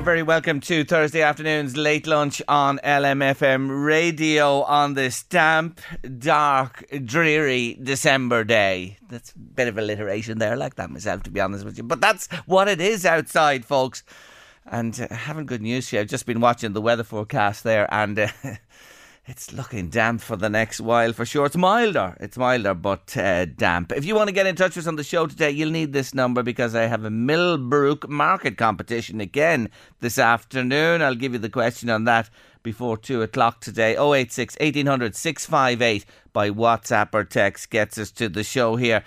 You're very welcome to Thursday afternoon's late lunch on LMFM radio on this damp, dark, dreary December day. That's a bit of alliteration there, I like that myself, to be honest with you. But that's what it is outside, folks. And uh, I haven't good news for you. I've just been watching the weather forecast there, and uh, it's looking damp for the next while for sure. It's milder, it's milder, but uh, damp. If you want to get in touch with us on the show today, you'll need this number because I have a Millbrook market competition again this afternoon. I'll give you the question on that before two o'clock today. 086 1800 658 by WhatsApp or text gets us to the show here.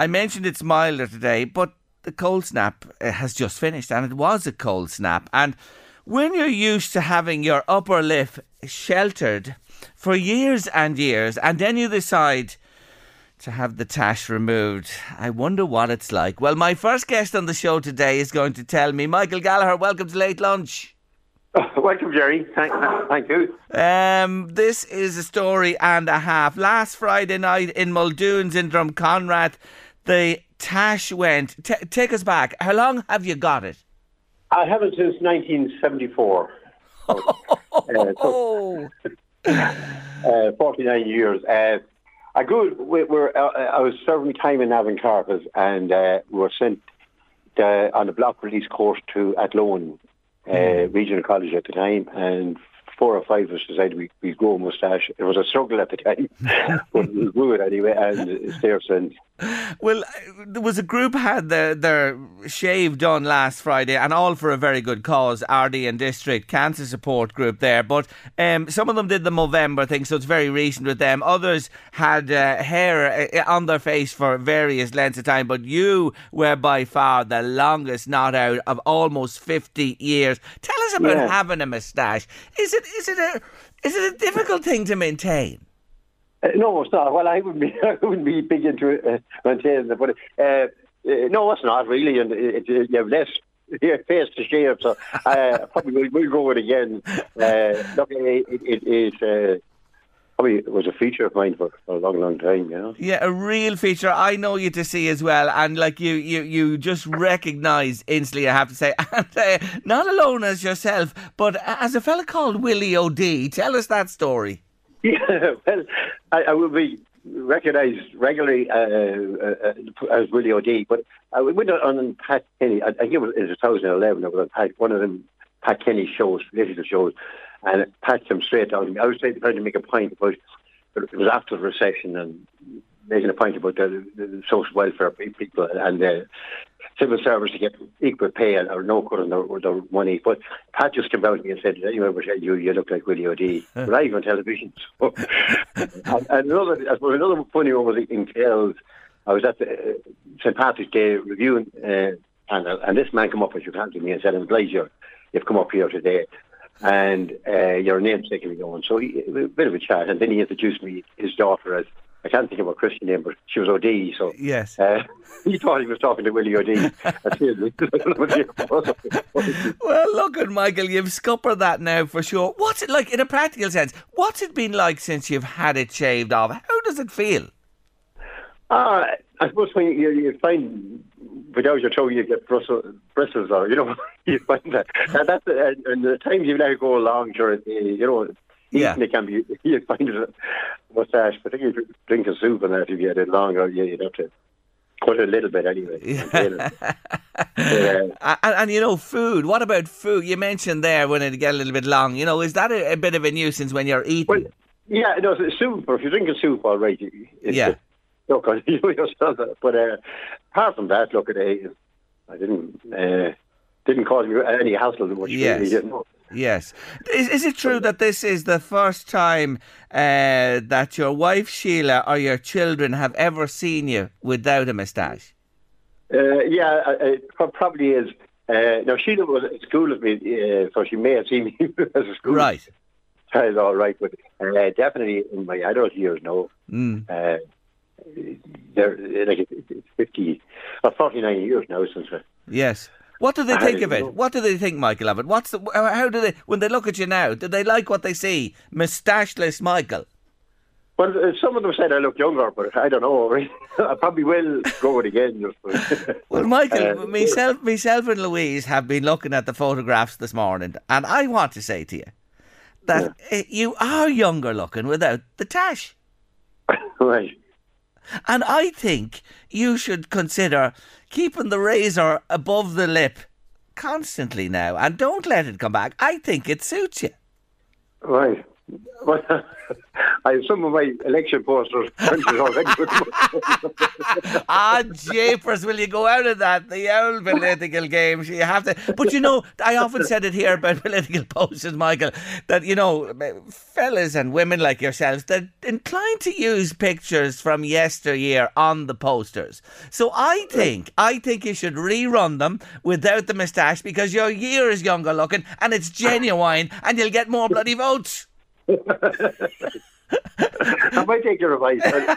I mentioned it's milder today, but the cold snap uh, has just finished, and it was a cold snap. And when you're used to having your upper lip sheltered for years and years, and then you decide to have the tash removed, I wonder what it's like. Well, my first guest on the show today is going to tell me. Michael Gallagher, welcome to Late Lunch. Welcome, Jerry. Thank, thank you. Um, this is a story and a half. Last Friday night in Muldoon's in Drumconrath, the tash went. T- take us back. How long have you got it? I haven't since 1974. uh, so, Oh, uh, 49 years. Uh, I grew. We were. Uh, I was serving time in Navan Carpets, and uh, we were sent uh, on a block release course to Athlone uh, Regional College at the time, and four or five of us decided we we grow a moustache. It was a struggle at the time, but we grew it anyway, and it's there since. Well, uh, there was a group had their their shave done last Friday, and all for a very good cause. Ardee and District Cancer Support Group there, but um, some of them did the Movember thing, so it's very recent with them. Others had uh, hair uh, on their face for various lengths of time, but you were by far the longest not out of almost fifty years. Tell us about Yeah. having a moustache. Is it is it a is it a difficult thing to maintain? Uh, no, it's not. Well, I wouldn't be, I wouldn't be big into it, uh, maintaining it, but uh, uh, no, it's not really, and it, it, you have less face to shave, so uh, probably we'll, we'll go it again. Uh, look, it, it, uh, probably it was a feature of mine for, for a long, long time, you know. Yeah, a real feature. I know you to see as well, and like you, you, you just recognise instantly. I have to say, and uh, not alone as yourself, but as a fella called Willie O'Dea. Tell us that story. Yeah, well, I, I will be recognised regularly uh, uh, uh, as Willie O'Dea, but I went on, Pat Kenny, I, I think it was, it was 2011, I was on Pat, one of them Pat Kenny shows, political shows, and Pat came straight down. I was trying to make a point about, it was after the recession and making a point about the, the social welfare people and uh, civil service to get equal pay and, or no cut on their, their money. But Pat just came out to me and said, anyway, but you, you look like Willie O'Dea. but I on television. So. and, and another, I suppose another funny one was in Kells. I was at the uh, St. Patrick's Day reviewing, uh, and, and this man came up and shook hands with me and said, I'm glad you're, you've come up here today. And uh, your namesake will be going. So he, a bit of a chat. And then he introduced me, his daughter, as I can't think of her Christian name, but she was O'Dea. So Yes. uh, he thought he was talking to Willie O'Dea. Well, look at Michael. You've scuppered that now for sure. What's it like in a practical sense? What's it been like since you've had it shaved off? How does it feel? uh, I suppose when you, you find without your toe you get bristles, bristles or you know you find that and that's and, and the times you it go along, during the you know. Yeah. It can be, you find it a mustache, particularly if you drink a soup and that, if you had it longer, you, you'd have to cut it a little bit anyway. Yeah. Yeah. and, and you know, food. What about food? You mentioned there when it get a little bit long. You know, is that a, a bit of a nuisance when you're eating? Well, yeah, no, it's soup, or if you're drinking soup, all right. it- It's Yeah. Look, you yourself, but uh, apart from that, look at it. I didn't uh, didn't cause me any hassle. Much Yes. really, you know. Yes. Is, is it true that this is the first time uh, that your wife Sheila or your children have ever seen you without a moustache? Uh, yeah, uh, it probably is. Uh, now Sheila was at school with me, uh, so she may have seen me as a school Right. That's all right, But uh, definitely in my adult years, no. Mm. Uh, they're like it's it's fifty, or forty nine years now since. I, Yes. What do they think of it? What do they think, Michael, of it? What's the, how do they, when they look at you now, do they like what they see? Moustacheless Michael. Well, uh, some of them said I look younger, but I don't know. I probably will grow it again. Well, Michael, Uh, myself, myself and Louise have been looking at the photographs this morning, and I want to say to you that eh, you are younger looking without the tash. right. And I think you should consider keeping the razor above the lip constantly now and don't let it come back. I think it suits you. Right. I some of my election posters ah, japers, will you go out of that? The old political games. You have to. But you know, I often said it here about political posters, Michael, that, you know, fellas and women like yourselves, they're inclined to use pictures from yesteryear on the posters. So I think, I think you should rerun them without the moustache because your year is younger looking and it's genuine and you'll get more bloody votes. I might take your advice.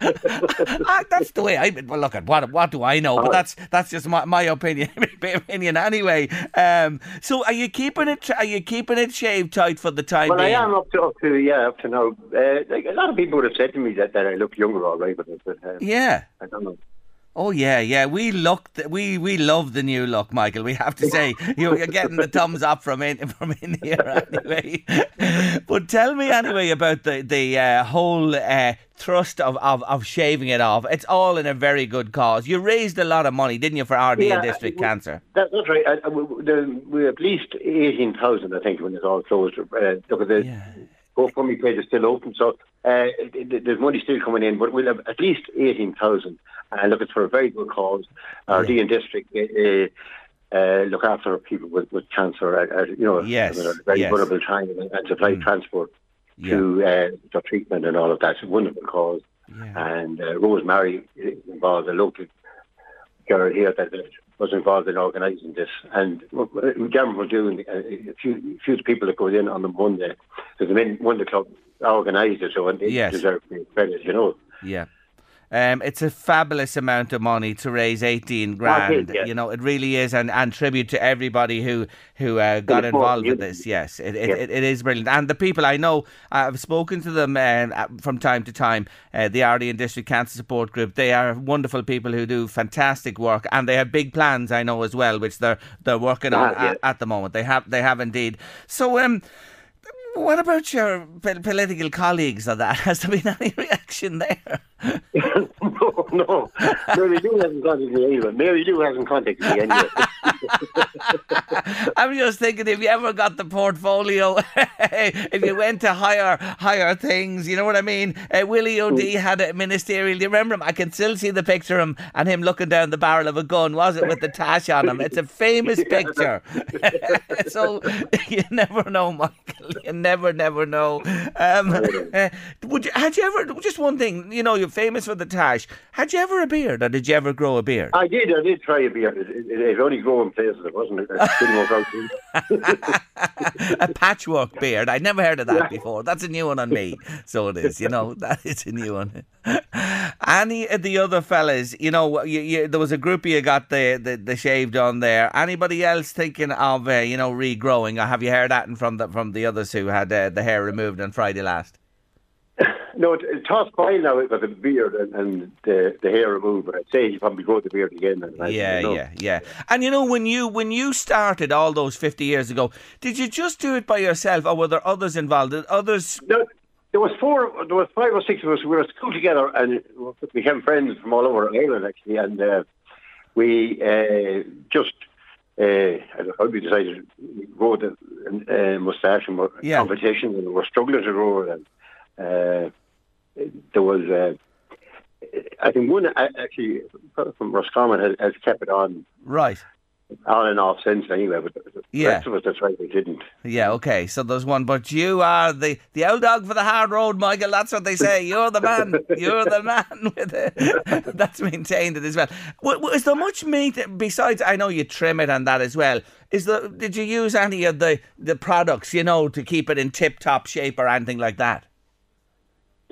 Ah, that's the way I. Well, look at what what do I know? But that's that's just my, my opinion opinion anyway. Um, so are you keeping it? Are you keeping it shaved tight for the time well, I am up to, up to yeah, up to now. Uh, like a lot of people would have said to me that, that I look younger, all right, but, but uh, Yeah. I don't know. Oh yeah, yeah. We looked, we we love the new look, Michael. We have to say you're getting the thumbs up from in from in here anyway. but tell me anyway about the the uh, whole uh, thrust of, of of shaving it off. It's all in a very good cause. You raised a lot of money, didn't you, for RDA yeah, District we, Cancer? That's that's right. I, we, we at least eighteen thousand, I think, when it's all closed. Uh, look at the. Yeah. GoFundMe page is still open, so uh, there's money still coming in, but we'll have at least 18,000. And look, it's for a very good cause. Our yeah. Dean district eh, eh, uh, look after people with, with cancer. At, you know, yes. at a very yes. vulnerable time, and, supply mm. transport to yeah. Uh, for treatment and all of that. It's a wonderful cause. Yeah. And uh, Rosemary is involved, a local girl here that was involved in organising this. And generally, were doing a few, few people that go in on the Monday. So the Monday club organised it, so and they yes. deserve credit, you know. Yeah. Um, it's a fabulous amount of money to raise eighteen grand. yeah. You know, it really is, and, and tribute to everybody who who uh, got involved with this. Yes, it, it, it, it is brilliant, and the people I know, I've spoken to them uh, from time to time. Uh, the Ardee and District Cancer Support Group. They are wonderful people who do fantastic work, and they have big plans. I know as well, which they're they're working on Ah, yeah. at, at the moment. They have they have indeed. So um. What about your p- political colleagues of that? Has there been any reaction there? no, no. Mary Lou hasn't contacted me anyway. Mary Lou hasn't contacted me anyway. I'm just thinking if you ever got the portfolio, if you went to higher higher things, you know what I mean? Uh, Willie O'Dea had a ministerial. Do you remember him? I can still see the picture of him and him looking down the barrel of a gun, was it, with the tash on him? It's a famous picture. so you never know, Michael. You never, never know. Um, uh, would you, had you ever, just one thing, you know, you're famous for the tash. Had you ever a beard or did you ever grow a beard? I did, I did try a beard. It, it, it only grew in places. It wasn't. It didn't work out. a patchwork beard. I'd never heard of that before. That's a new one on me. So it is, you know, that is a new one. Any of the other fellas, you know, you, you, there was a group you got the, the, the shave done there. Anybody else thinking of, uh, you know, regrowing? Or have you heard that from the, from the others who had uh, the hair removed on Friday last? No, it, it's tough fine now with the beard and, and the, the hair removed, but I'd say you probably grow the beard again. And Yeah, you know. yeah, yeah. And you know, when you when you started all those fifty years ago, did you just do it by yourself, or were there others involved? Did others? There, there was four, there was five or six of us. We were at school together, and we became friends from all over Ireland actually. And uh, we uh, just, uh, I don't know how we decided we grow the uh, moustache and Yeah. competition, and we were struggling to grow it. And uh, there was, uh, I think one uh, actually from Roscommon has, has kept it on Right. On and off since anyway. But Yeah. The rest of us, that's right, we didn't. Yeah, okay. So there's one, but you are the the old dog for the hard road, Michael. That's what they say. You're the man. You're the man with it. That's maintained it as well. Is there much meat besides? I know you trim it and that as well. Is there? Did you use any of the the products, you know, to keep it in tip top shape or anything like that?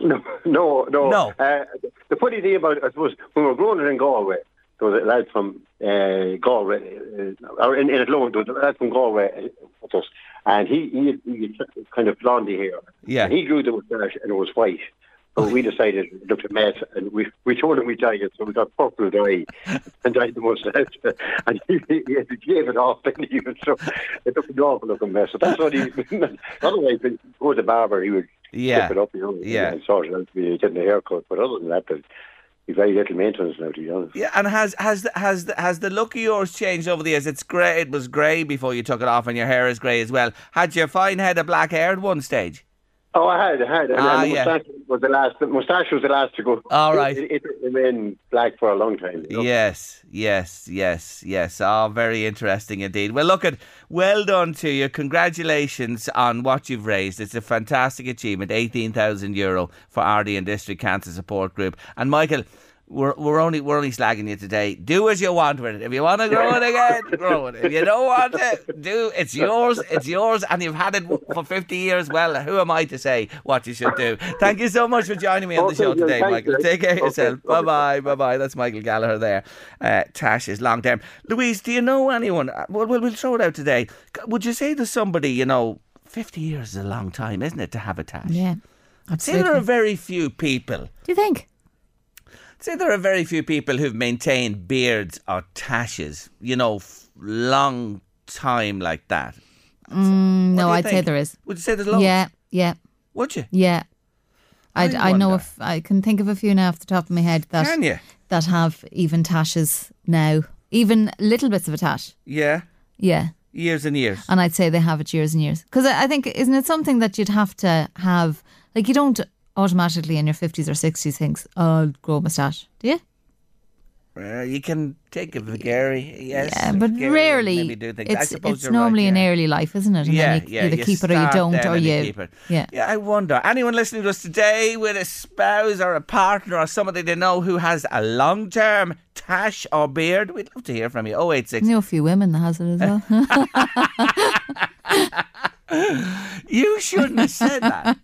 No, no, no. No. Uh, the funny thing about it, I suppose, when we were growing it in Galway, there was a lad from uh, Galway, uh, or in, in Athlone, there was a lad from Galway with us, and he, he, had, he had kind of blondie hair. Yeah. And he grew the moustache and it was white. So we decided, we looked at Matt, and we, we told him we dyed it, so we got purple dye and dyed the moustache. And he, he, he gave it off, and he was so, it looked an awful looking mess. So that's what he, otherwise, when he go to the barber, he would Yeah. clip it up, you know, Yeah. and sort it out to be getting a haircut. But other than that, very little maintenance now, to be honest. Yeah, and has has has the- has the look of yours changed over the years? It's grey. It was grey before you took it off, and your hair is grey as well. Had your fine head of black hair at one stage? Oh, I had, I had. And, Ah, and yeah. mustache was the last. The mustache was the last to go. All right. It, it, it remained black for a long time. you know. Yes, yes, yes, yes. Oh, very interesting indeed. Well, look at well done to you. Congratulations on what you've raised. It's a fantastic achievement. Eighteen thousand euro for Ardee and District Cancer Support Group. And Michael. We're, we're only we're only slagging you today. Do as you want with it. If you want to grow it again, grow it. If you don't want it, do it's yours. It's yours, and you've had it for fifty years. Well, who am I to say what you should do? Thank you so much for joining me on the Okay, show today, thanks, Michael. Greg. Take care of Okay, yourself. okay. Bye bye. Bye bye. That's Michael Gallagher there. Uh, Tash is long term. Louise, do you know anyone? uh, Well, we'll, we'll throw it out today. Would you say to somebody, you know, 50 years is a long time, isn't it, to have a Tash? Yeah. I'd say there are very few people. Do you think? Say there are very few people who've maintained beards or tashes, you know, f- long time like that. Mm, no, I'd say there is. Would you say there's loads? Yeah, yeah, Would you? yeah. I, I I know if I can think of a few now off the top of my head that Can you? that have even tashes now, even little bits of a tash. Yeah. Yeah, Years and years. and I'd say they have it years and years. Because I, I think isn't it something that you'd have to have? Like you don't automatically in your fifties or sixties think, "Oh, I'll grow a moustache." Do you? Uh, you can take a Gary, yes. Yeah, but Gary rarely. maybe do things. I It's suppose it's normally right, in yeah. early life, isn't it? And yeah, you yeah. either you keep it or you don't, or you. it. Yeah. yeah. I wonder. Anyone listening to us today with a spouse or a partner or somebody they know who has a long-term tash or beard? We'd love to hear from you. Oh eight six. I know a few women that has it as well. You shouldn't have said that,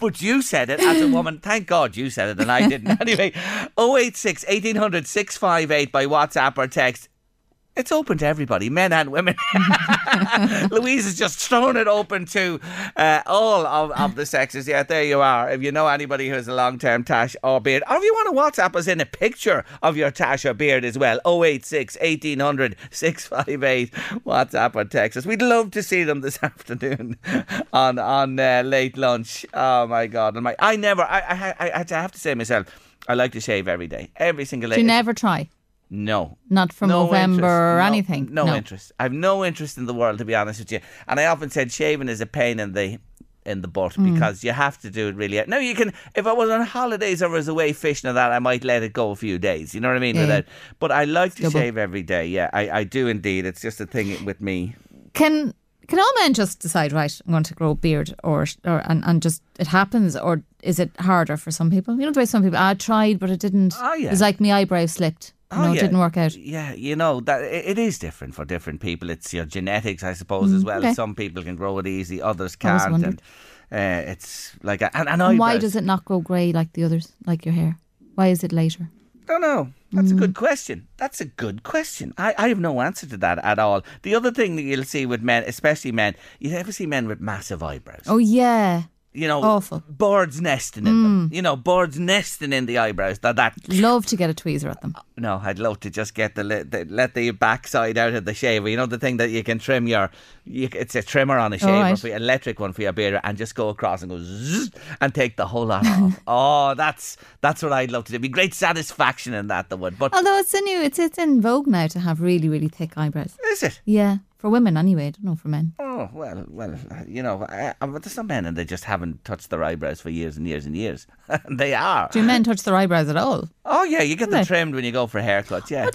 but you said it as a woman. Thank God you said it and I didn't. Anyway, 086 1800 658 by WhatsApp or text. It's open to everybody, men and women. Louise has just thrown it open to uh, all of, of the sexes. Yeah, there you are. If you know anybody who has a long term tash or beard, or if you want to WhatsApp us in a picture of your tash or beard as well, 086 1800 658 WhatsApp or text us. We'd love to see them this afternoon on on uh, late lunch. Oh my God. And my, I never, I, I, I, I have to say myself, I like to shave every day, every single day. Do you never try? No. Not from No November interest. or No- anything. No, interest. I've no interest in the world, to be honest with you. And I often said shaving is a pain in the in the butt Hmm. because you have to do it really. Now you can, if I was on holidays or was away fishing or that, I might let it go a few days. You know what I mean? Yeah. Without, but I like to Double. shave every day. Yeah, I, I do indeed. It's just a thing with me. Can can all men just decide right? I'm going to grow a beard, or or and, and just it happens, or is it harder for some people? You know the way some people I tried, but it didn't. Oh, yeah. It was like my eyebrow slipped. Oh, know, yeah. it didn't work out. Yeah, you know that it, it is different for different people. It's your genetics, I suppose, as well. Mm, okay. Some people can grow it easy, others can't. And uh, it's like a, and, and And why does it not grow grey like the others, like your hair? Why is it later? I don't know. That's a Mm. good question. That's a good question. I, I have no answer to that at all. The other thing that you'll see with men, especially men, you ever see men with massive eyebrows? Oh yeah, you know, awful. birds nesting in them. Mm. You know, birds nesting in the eyebrows. That that love to get a tweezer at them. Uh, no, I'd love to just get the, li- the let the backside out of the shaver. You know, the thing that you can trim your, you, it's a trimmer on a oh, shaver, right. for your electric one for your beard, and just go across and go zzz, and take the whole lot off. oh, that's that's what I'd love to do. It'd be great satisfaction in that, the would. But Although it's a new, it's it's in vogue now to have really really thick eyebrows. is it? Yeah, for women anyway. I don't know for men. Oh well, well, you know, I, I, there's some men and they just haven't touched their eyebrows for years and years and years. they are. Do men touch their eyebrows at all? Oh yeah, you get them Right. trimmed when you go for haircuts. Yeah.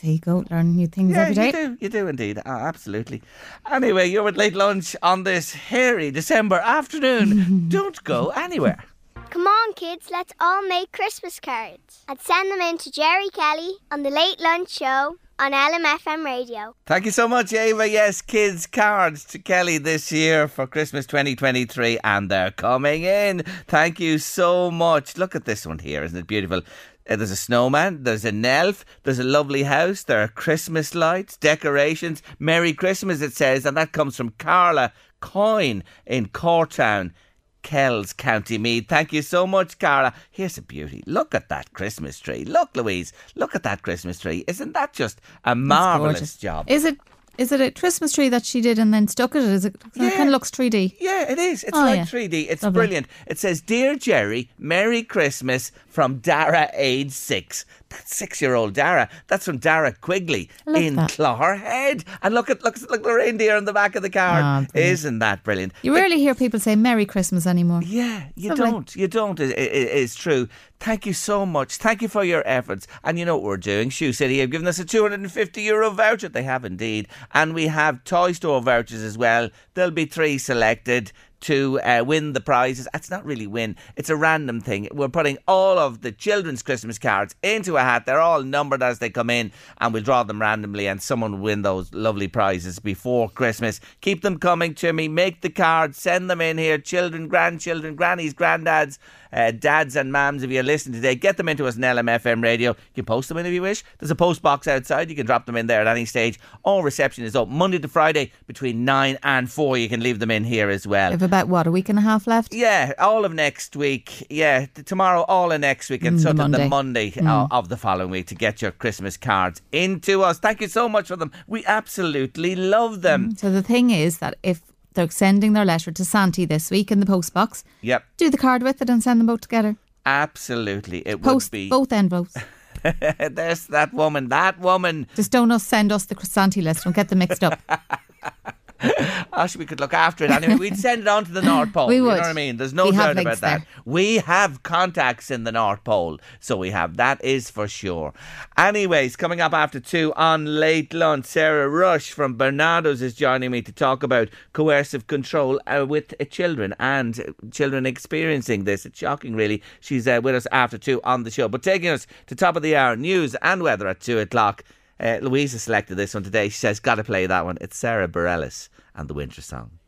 There you go. Learn new things Yeah, every day. you do. You do indeed. Ah, absolutely. Anyway, you're at late lunch on this hairy December afternoon. Don't go anywhere. Come on, kids, let's all make Christmas cards and send them in to Jerry Kelly on the Late Lunch Show on LMFM Radio. Thank you so much, Ava. Yes, kids' cards to Kelly this year for Christmas 2023, and they're coming in. Thank you so much. Look at this one here. Isn't it beautiful? Uh, There's a snowman, there's an elf, there's a lovely house, there are Christmas lights, decorations. Merry Christmas, it says, and that comes from Carla Coyne in Cortown. Kells, County Meath. Thank you so much, Cara. Here's a beauty. Look at that Christmas tree. Look, Louise. Look at that Christmas tree. Isn't that just a marvellous job? Is it? Is it a Christmas tree that she did and then stuck it? Is it? It kind of looks 3D. Yeah, it is. It's Oh, like yeah. 3D. It's Lovely. brilliant. It says, Dear Jerry, Merry Christmas from Dara, age six. That's six year old Dara. That's from Dara Quigley in that. Clogherhead. And look at look, look the reindeer on the back of the card. Ah, brilliant. Isn't that brilliant? You rarely hear people say Merry Christmas anymore. Yeah, you Lovely. don't. You don't. It, it, it's true. Thank you so much. Thank you for your efforts. And you know what we're doing? Shoe City have given us a 250 euro voucher. They have indeed. And we have Toy Store vouchers as well. There'll be three selected to uh, win the prizes. It's not really win. It's a random thing. We're putting all of the children's Christmas cards into a hat. They're all numbered as they come in, and we'll draw them randomly, and someone will win those lovely prizes before Christmas. Keep them coming to me. Make the cards. Send them in here. Children, grandchildren, grannies, granddads. Uh, dads and mums, if you're listening today, get them into us in LMFM radio. You can post them in if you wish. There's a post box outside. You can drop them in there at any stage. All reception is up Monday to Friday between 9 and 4. You can leave them in here as well. About what a week and a half left. Yeah, all of next week. Yeah, tomorrow, all of next week, and Mm, sort the of the Monday. Monday uh, of the following week to get your Christmas cards into us. Thank you so much for them. We absolutely love them. So the thing is that if they're sending their letter to Santi this week in the post box, Yep, do the card with it and send them both together. absolutely. It Post would be. both envelopes. There's that woman. That woman. Just don't us send us the Santi list. Don't get them mixed up. Gosh, we could look after it anyway. We'd send it on to the North Pole. We would. You know what I mean? There's no We doubt about that. there. We have contacts in the North Pole, so we have that is for sure. Anyways, coming up after two on late lunch, Sarah Rushe from Barnardos is joining me to talk about coercive control uh, with uh, children and children experiencing this. It's shocking, really. She's uh, with us after two on the show, but taking us to top of the hour news and weather at two o'clock. Uh, Louise has selected this one today. She says, "Got to play that one." It's Sara Bareilles and the Winter Song.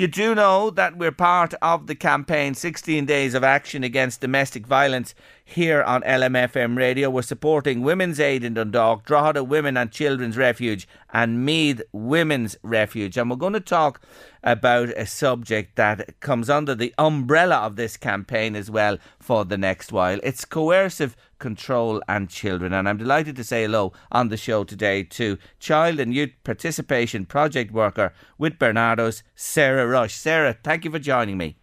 You do know that we're part of the campaign 16 Days of Action Against Domestic Violence here on LMFM Radio. We're supporting Women's Aid in Dundalk, Drogheda Women and Children's Refuge, and Meath Women's Refuge. And we're going to talk about a subject that comes under the umbrella of this campaign as well for the next while. It's coercive control and children. And I'm delighted to say hello on the show today to Child and Youth Participation Project Worker with Barnardos, Sarah Rushe. Sarah, thank you for joining me.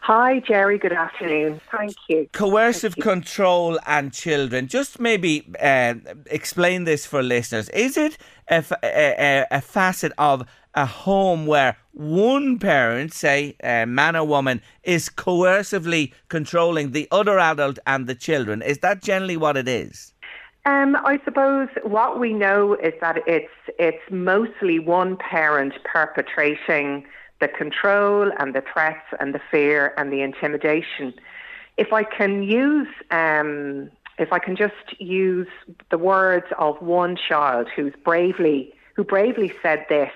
Hi, Jerry. Good afternoon. Thank you. Coercive control and children. Just maybe uh, explain this for listeners. Is it a facet of a home where one parent, say a man or woman, is coercively controlling the other adult and the children? Is that generally what it is? Um, I suppose what we know is that it's it's mostly one parent perpetrating the control and the threats and the fear and the intimidation. If I can use, um, if I can just use the words of one child who's bravely who bravely said this,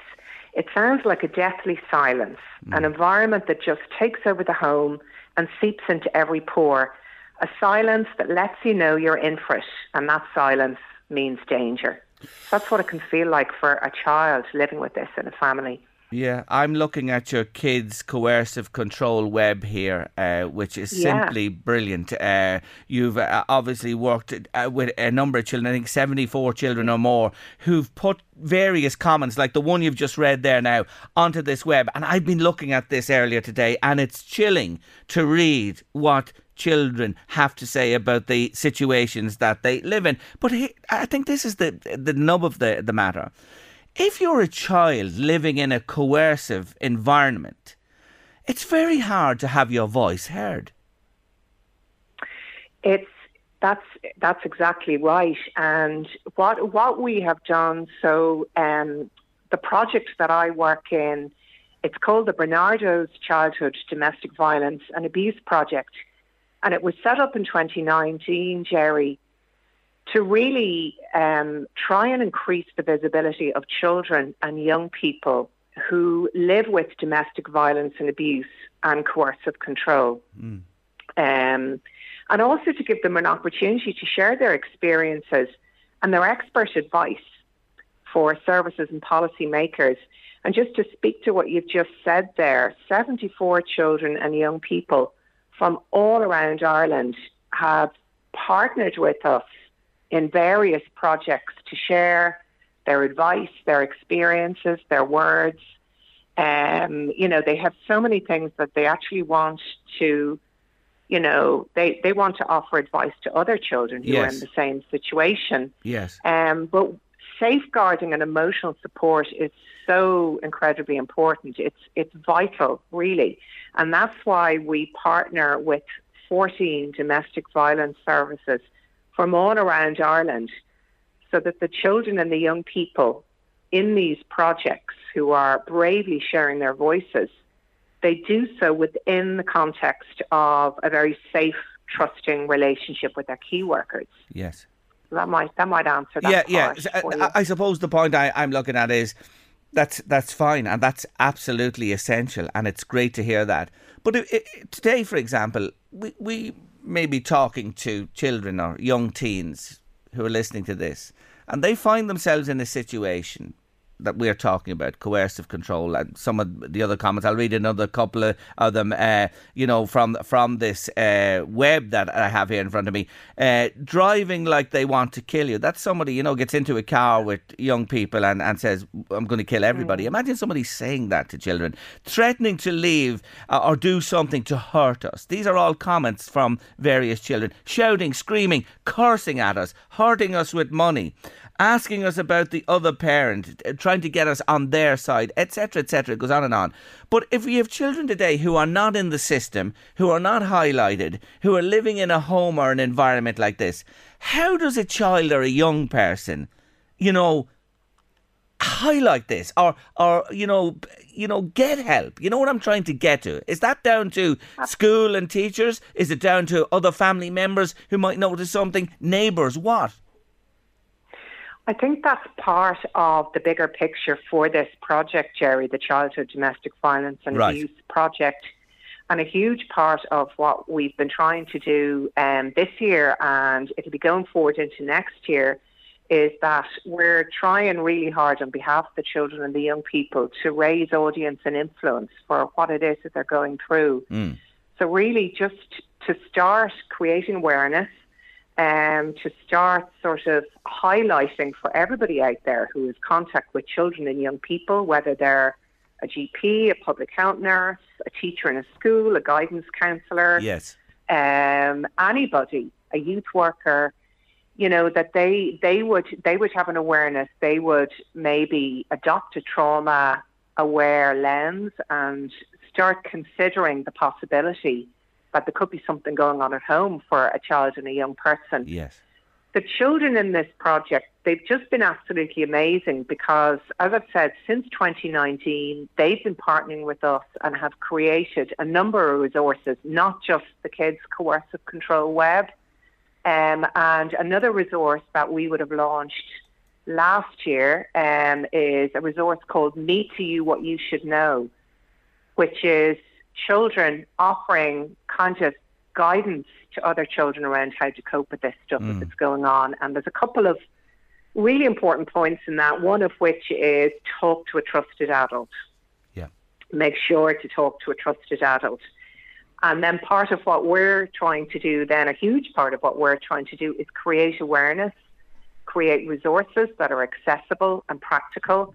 it sounds like a deathly silence, an environment that just takes over the home and seeps into every pore. A silence that lets you know you're in for it, and that silence means danger. That's what it can feel like for a child living with this in a family. Yeah, I'm looking at your kids' coercive control web here, uh, which is Yeah. simply brilliant. Uh, you've uh, obviously worked uh, with a number of children, I think 74 children or more, who've put various comments, like the one you've just read there now, onto this web. And I've been looking at this earlier today, and it's chilling to read what children have to say about the situations that they live in. But he, I think this is the the nub of the, the matter If you're a child living in a coercive environment, it's very hard to have your voice heard. It's that's that's exactly right. And what what we have done. So um, the project that I work in, it's called the Barnardos Childhood Domestic Violence and Abuse Project, and it was set up in 2019, Jerry, to really um, try and increase the visibility of children and young people who live with domestic violence and abuse and coercive control. Mm. Um, and also to give them an opportunity to share their experiences and their expert advice for services and policymakers. And just to speak to what you've just said there, 74 children and young people from all around Ireland have partnered with us in various projects to share their advice, their experiences, their words. Um, you know, they have so many things that they actually want to you know, they, they want to offer advice to other children who yes. are in the same situation. Yes. Um, but safeguarding and emotional support is so incredibly important. It's it's vital, really, and that's why we partner with 14 domestic violence services from all around Ireland, so that the children and the young people in these projects who are bravely sharing their voices they do so within the context of a very safe, trusting relationship with their key workers. Yes. that might that might answer that. Yeah, yeah. Uh, I, I, suppose the point I, I'm looking at is that's that's fine and that's absolutely essential and it's great to hear that. But it, it, today, for example, we we may be talking to children or young teens who are listening to this, and they find themselves in a situation that we're talking about, coercive control, and some of the other comments. I'll read another couple of, of them, uh, you know, from from this uh, web that I have here in front of me. Uh, driving like they want to kill you. That's somebody, you know, gets into a car with young people and, and says, I'm going to kill everybody. Mm. Imagine somebody saying that to children. Threatening to leave uh, or do something to hurt us. These are all comments from various children. Shouting, screaming, cursing at us, hurting us with money asking us about the other parent, uh, trying to get us on their side, etc., etc. It goes on and on. But if we have children today who are not in the system, who are not highlighted, who are living in a home or an environment like this, how does a child or a young person, you know, highlight this or or you know you know get help you know what i'm trying to get to is that down to school and teachers is it down to other family members who might notice something neighbors what I think that's part of the bigger picture for this project, Jerry, the Childhood Domestic Violence and right. Abuse Project. And a huge part of what we've been trying to do um, this year, and it'll be going forward into next year, is that we're trying really hard on behalf of the children and the young people to raise audience and influence for what it is that they're going through. Mm. So, really, just to start creating awareness um, to start sort of highlighting for everybody out there who is contact with children and young people, whether they're a GP, a public health nurse, a teacher in a school, a guidance counsellor, yes, um, anybody, a youth worker, you know that they they would they would have an awareness. They would maybe adopt a trauma aware lens and start considering the possibility that there could be something going on at home for a child and a young person. Yes. The children in this project, they've just been absolutely amazing because, as I've said, since 2019, they've been partnering with us and have created a number of resources, not just the Kids Coercive Control Web. Um, and another resource that we would have launched last year um, is a resource called Me to You What You Should Know, which is children offering kind of guidance to other children around how to cope with this stuff mm. that's going on. And there's a couple of really important points in that, one of which is talk to a trusted adult. Yeah. Make sure to talk to a trusted adult. And then part of what we're trying to do, then a huge part of what we're trying to do is create awareness, create resources that are accessible and practical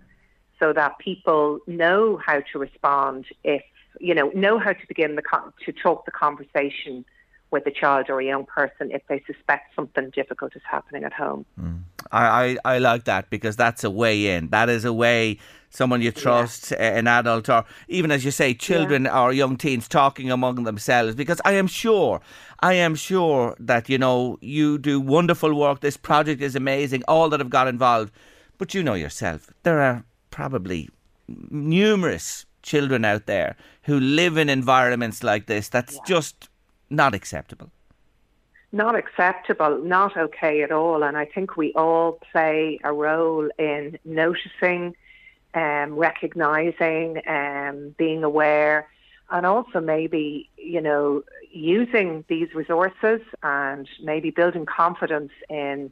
so that people know how to respond if you know, know how to begin the con- to talk the conversation with a child or a young person if they suspect something difficult is happening at home. Mm. I, I, I like that because that's a way in. That is a way someone you trust, a- an adult, or even as you say, children or young teens talking among themselves. Because I am sure, I am sure that you know you do wonderful work. This project is amazing. All that have got involved, but you know yourself, there are probably numerous children out there who live in environments like this. That's just not acceptable. not acceptable, not okay at all. And I think we all play a role in noticing, um, recognizing, um, being aware, and also maybe, you know, using these resources and maybe building confidence in,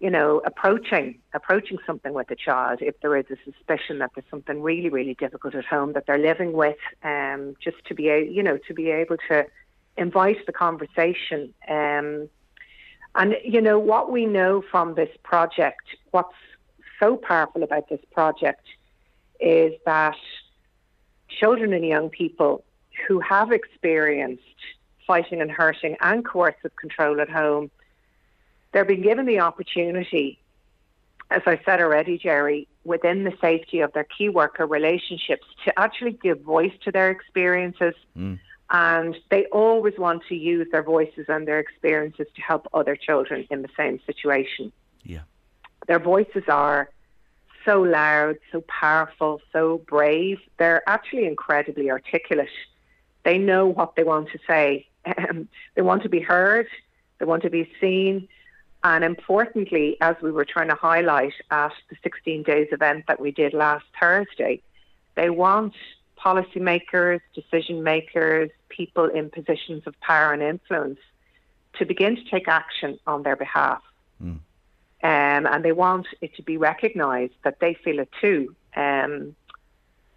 you know, approaching approaching something with a child if there is a suspicion that there's something really, really difficult at home that they're living with, um, just to be, a, you know, to be able to invite the conversation. Um, and, you know, what we know from this project, what's so powerful about this project is that children and young people who have experienced fighting and hurting and coercive control at home, they're being given the opportunity, as I said already, Jerry, within the safety of their key worker relationships to actually give voice to their experiences and they always want to use their voices and their experiences to help other children in the same situation. Yeah. Their voices are so loud, so powerful, so brave. They're actually incredibly articulate. They know what they want to say. Um, they want to be heard. They want to be seen. And importantly, as we were trying to highlight at the 16 days event that we did last Thursday, they want policymakers, decision makers, people in positions of power and influence to begin to take action on their behalf. Um, and they want it to be recognised that they feel it too. Um,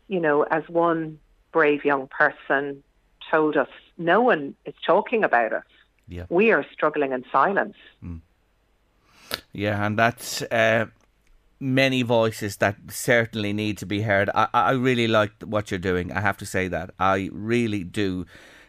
you know, as one brave young person told us, no one is talking about us. Yeah. We are struggling in silence. Yeah, and that's uh, many voices that certainly need to be heard. I, I really like what you're doing. I have to say that I really do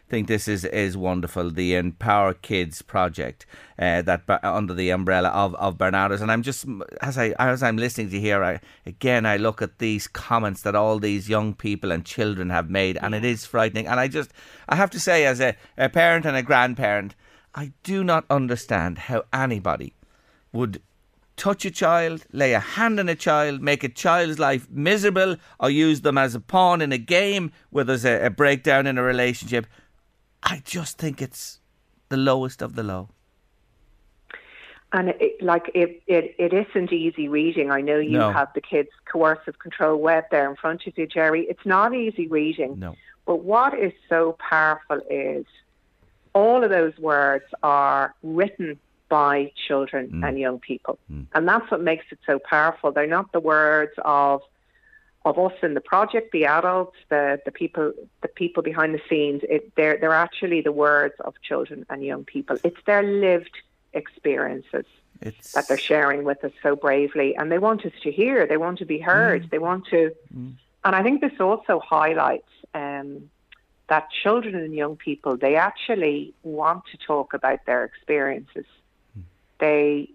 think this is is wonderful. The Empower Kids project uh, that under the umbrella of of Barnardos, and I'm just as I as I'm listening to here, I again I look at these comments that all these young people and children have made, and it is frightening. And I just I have to say, as a, a parent and a grandparent, I do not understand how anybody would touch a child, lay a hand on a child, make a child's life miserable, or use them as a pawn in a game where there's a, a breakdown in a relationship. I just think it's the lowest of the low. And it, like it, it, it isn't easy reading. I know you No. have the kids' coercive control web there in front of you, Jerry. It's not easy reading. No. But what is so powerful is all of those words are written by children mm. and young people. Mm. And that's what makes it so powerful. They're not the words of of us in the project, the adults, the, the people the people behind the scenes. It, they're they're actually the words of children and young people. It's their lived experiences It's that they're sharing with us so bravely, and they want us to hear. They want to be heard. Mm. They want to, and I think this also highlights um, that children and young people they actually want to talk about their experiences. They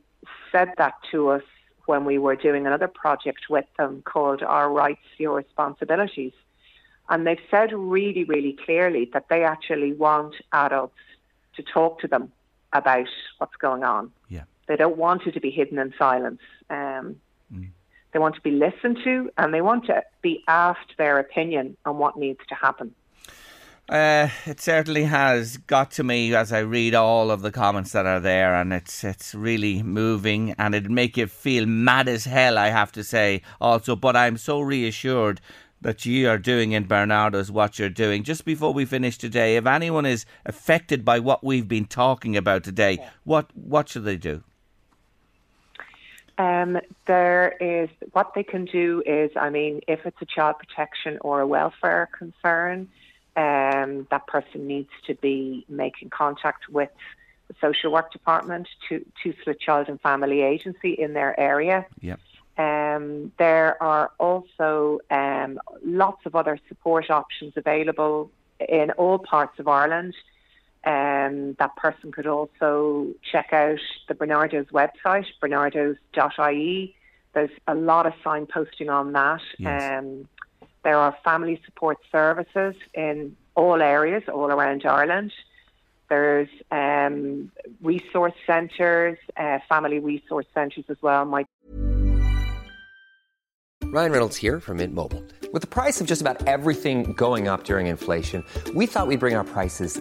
said that to us when we were doing another project with them called Our Rights, Your Responsibilities. And they've said really, really clearly that they actually want adults to talk to them about what's going on. Yeah. They don't want it to be hidden in silence. Um, They want to be listened to and they want to be asked their opinion on what needs to happen. Uh, it certainly has got to me as I read all of the comments that are there, and it's it's really moving, and it'd make you feel mad as hell. I have to say, also, but I'm so reassured that you are doing in Barnardos what you're doing. Just before we finish today, if anyone is affected by what we've been talking about today, what what should they do? Um, there is what they can do is, I mean, if it's a child protection or a welfare concern, um, that person needs to be making contact with the social work department to to the Child and Family Agency in their area. Yeah. Um, there are also um, lots of other support options available in all parts of Ireland. Um, Um, that person could also check out the Barnardos website, barnardos.ie. There's a lot of signposting on that. Yes. Um, there are family support services in all areas, all around Ireland. There's um, resource centres, uh, family resource centres as well. My Ryan Reynolds here from Mint Mobile. With the price of just about everything going up during inflation, we thought we'd bring our prices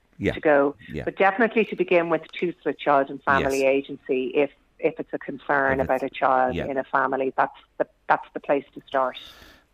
Yeah. to go. Yeah. But definitely to begin with Tusla Child and Family Yes. Agency if if it's a concern about a child in a family, that's the that's the place to start.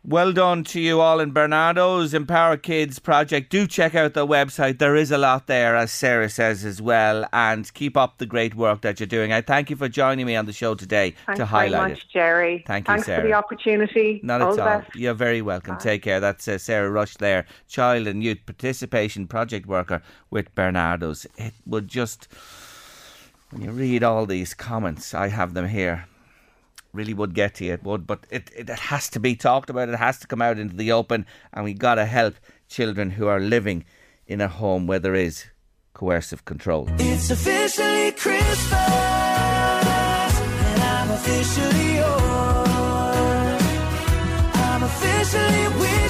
Well done to you all in Barnardos Empower Kids project. Do check out the website. There is a lot there, as Sarah says as well. And keep up the great work that you're doing. I thank you for joining me on the show today Thanks to very highlight much, it. Jerry. Thank you, Thanks Sarah. for the opportunity. Not all at all. best. You're very welcome. Take care. That's uh, Sarah Rushe there, Child and Youth Participation Project Worker with Barnardos. It would just, when you read all these comments, I have them here, really would get to you. It would, but it, it has to be talked about. It has to come out into the open, and we got to help children who are living in a home where there is coercive control. It's officially Christmas, and I'm officially yours. I'm officially wishing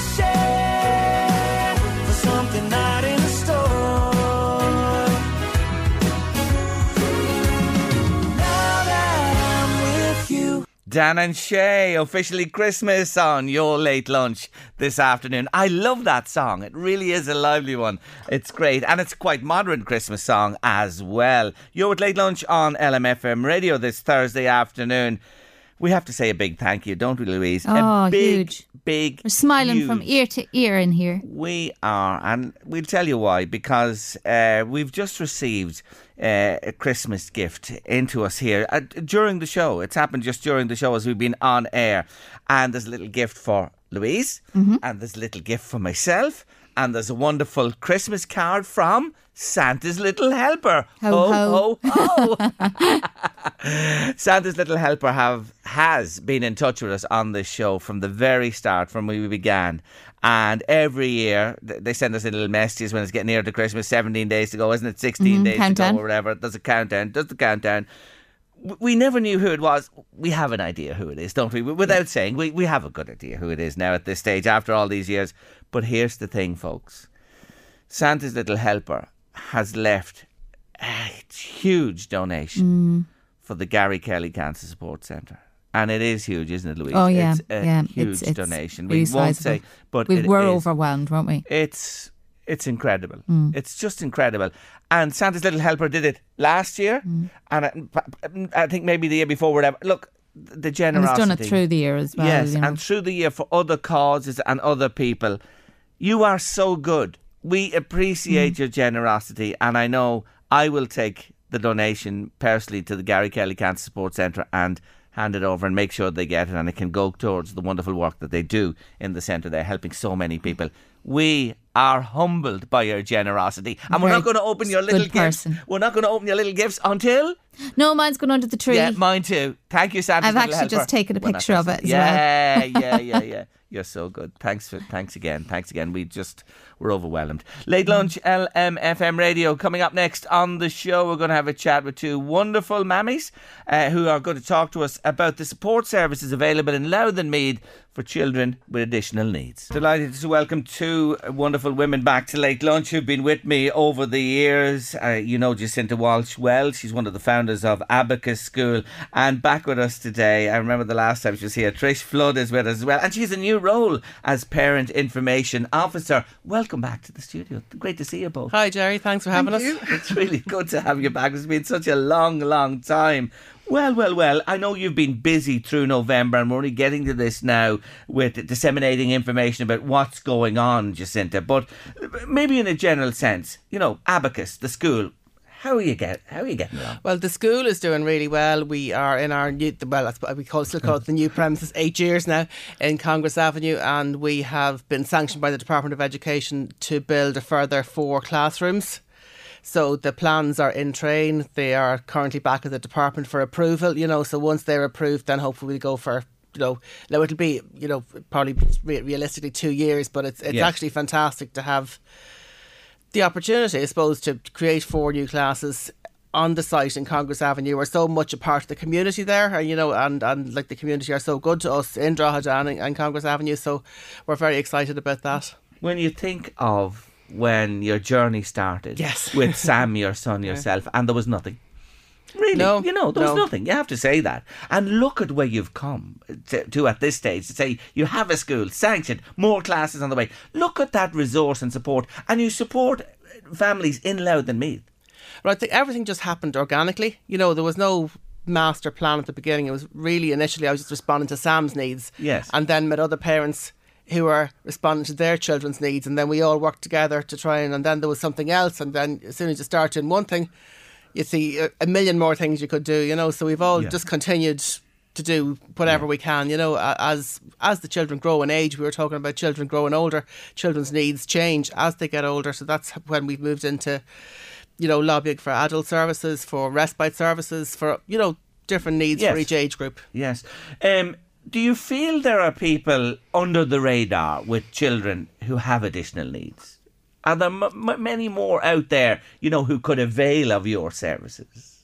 Dan and Shay, officially Christmas on your late lunch this afternoon. I love that song. It really is a lively one. It's great. And it's quite modern Christmas song as well. You're with late lunch on LMFM radio this Thursday afternoon. We have to say a big thank you, don't we, Louise? Oh, a big, huge. big, We're smiling huge from ear to ear in here. we are, and we'll tell you why. Because uh, we've just received uh, a Christmas gift into us here uh, during the show. It's happened just during the show as we've been on air, and there's a little gift for Louise, and there's a little gift for myself, and there's a wonderful Christmas card from Santa's Little Helper. Ho, ho, ho. ho. Santa's Little Helper have has been in touch with us on this show from the very start, from when we began. And every year they send us a little messages when it's getting near to Christmas. Seventeen days to go, isn't it? 16 mm-hmm. days to countdown. go, or whatever. There's a countdown. Does the countdown? We never knew who it was. We have an idea who it is, don't we? Without saying, we, we have a good idea who it is now at this stage after all these years. But here's the thing, folks. Santa's Little Helper has left a huge donation mm. for the Gary Kelly Cancer Support Centre. And it is huge, isn't it, Louise? Oh yeah, It's a yeah. huge it's, it's donation. We won't say, but we were is- overwhelmed, weren't we? It's it's incredible. Mm. It's just incredible. And Santa's Little Helper did it last year, Mm. and I, I think maybe the year before, whatever. Look, the And he's done it through the year as well. Yes, you know. and through the year for other causes and other people. You are so good. We appreciate Mm. your generosity, and I know I will take the donation personally to the Gary Kelly Cancer Support Centre and hand it over and make sure they get it and it can go towards the wonderful work that they do in the centre. They're helping so many people. We are humbled by your generosity, and we're Very not going to open your little gifts. person. We're not going to open your little gifts until no, mine's going under the tree. yeah, mine too. Thank you, Santa. I've actually just taken a picture of it as well. yeah, yeah, yeah, yeah. You're so good. Thanks for thanks again. Thanks again. We just we're overwhelmed. Late lunch LMFM radio coming up next on the show. We're going to have a chat with two wonderful mammies uh, who are going to talk to us about the support services available in Louth and Meath for children with additional needs. Delighted to welcome two wonderful women back to Late Lunch who've been with me over the years. Uh, you know Jacinta Walsh well. She's one of the founders of Abacus School and back with us today. I remember the last time she was here. Trish Flood is with us as well. And she's a new role as Parent Information Officer. Welcome back to the studio. Great to see you both. Hi, Jerry. Thanks for having us. It's really good to have you back. It's been such a long, long time. Well, well, well, I know you've been busy through November and we're only getting to this now with disseminating information about what's going on, Jacinta. But maybe in a general sense, you know, Abacus, the school, How are you get? How are you getting along? Well, the school is doing really well. We are in our new, well, that's what we call still call it the new premises, eight years now in Congress Avenue, and we have been sanctioned by the Department of Education to build a further four classrooms. So the plans are in train. They are currently back at the department for approval. You know, so once they're approved, then hopefully we go for. You know, now it'll be you know probably realistically two years, but it's it's Yes. actually fantastic to have the opportunity, I suppose, to create four new classes on the site in Congress Avenue. We're so much a part of the community there, and you know, and, and like the community are so good to us in Drogheda and, and Congress Avenue. So we're very excited about that. When you think of when your journey started, Yes. with Sam, your son, yourself, and there was nothing. Really, No, you know, there was no. nothing. You have to say that, and look at where you've come to, to at this stage. To say you have a school sanctioned, more classes on the way. Look at that resource and support, and you support families in Louth and Meath. But I think everything just happened organically. You know, there was no master plan at the beginning. It was really initially I was just responding to Sam's needs. Yes. And then met other parents who were responding to their children's needs and then we all worked together to try and and then there was something else and then as soon as you start doing one thing you see a, a million more things you could do, you know. So we've all Yeah. just continued to do whatever we can, you know, as as the children grow in age. We were talking about children growing older, children's needs change as they get older. So that's when we've moved into, you know, lobbying for adult services, for respite services, for you know different needs for each age group. Yes. Um, do you feel there are people under the radar with children who have additional needs? Are there m- m- many more out there, you know, who could avail of your services?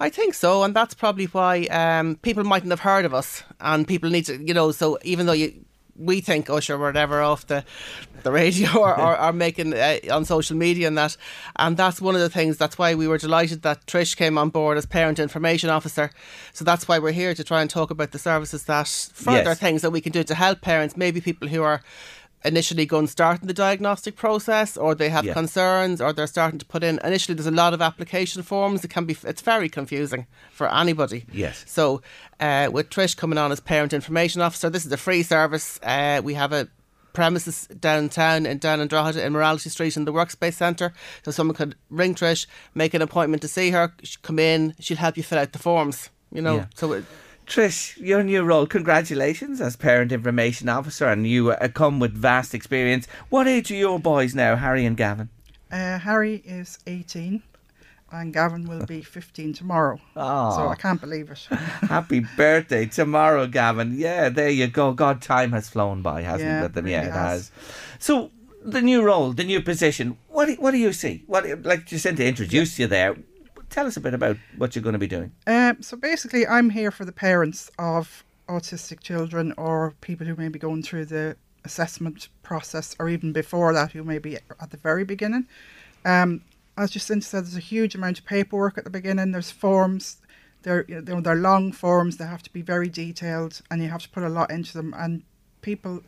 I think so, and that's probably why um, people mightn't have heard of us, and people need to, you know. So even though you, we think Usher, or whatever, off the the radio or, or, or making uh, on social media and that, and that's one of the things. That's why we were delighted that Trish came on board as parent information officer. So that's why we're here to try and talk about the services that further Yes. things that we can do to help parents, maybe people who are initially going starting the diagnostic process or they have Yeah. concerns or they're starting to put in initially there's a lot of application forms it can be it's very confusing for anybody Yes. so uh, with Trish coming on as parent information officer this is a free service uh, we have a premises downtown in down in Drogheda in Mayoralty Street in the Workspace Centre so someone could ring Trish make an appointment to see her come in she'll help you fill out the forms you know Yeah. so it, Trish, your new role, congratulations as Parent Information Officer, and you uh, come with vast experience. What age are your boys now, Harry and Gavin? Uh, Harry is 18 and Gavin will be 15 tomorrow. Aw. So I can't believe it. Happy birthday tomorrow, Gavin. Yeah, there you go. God, time has flown by, hasn't Yeah, it? Them, yeah, it has. has. So, the new role, the new position. What do, what do you see? What like Jacinta introduced you there? Tell us a bit about what you're going to be doing. Um, so basically, I'm here for the parents of autistic children or people who may be going through the assessment process or even before that, who may be at the very beginning. Um, as Jacinta said, there's a huge amount of paperwork at the beginning. There's forms. They're you know, they're long forms. They have to be very detailed, and you have to put a lot into them. And people,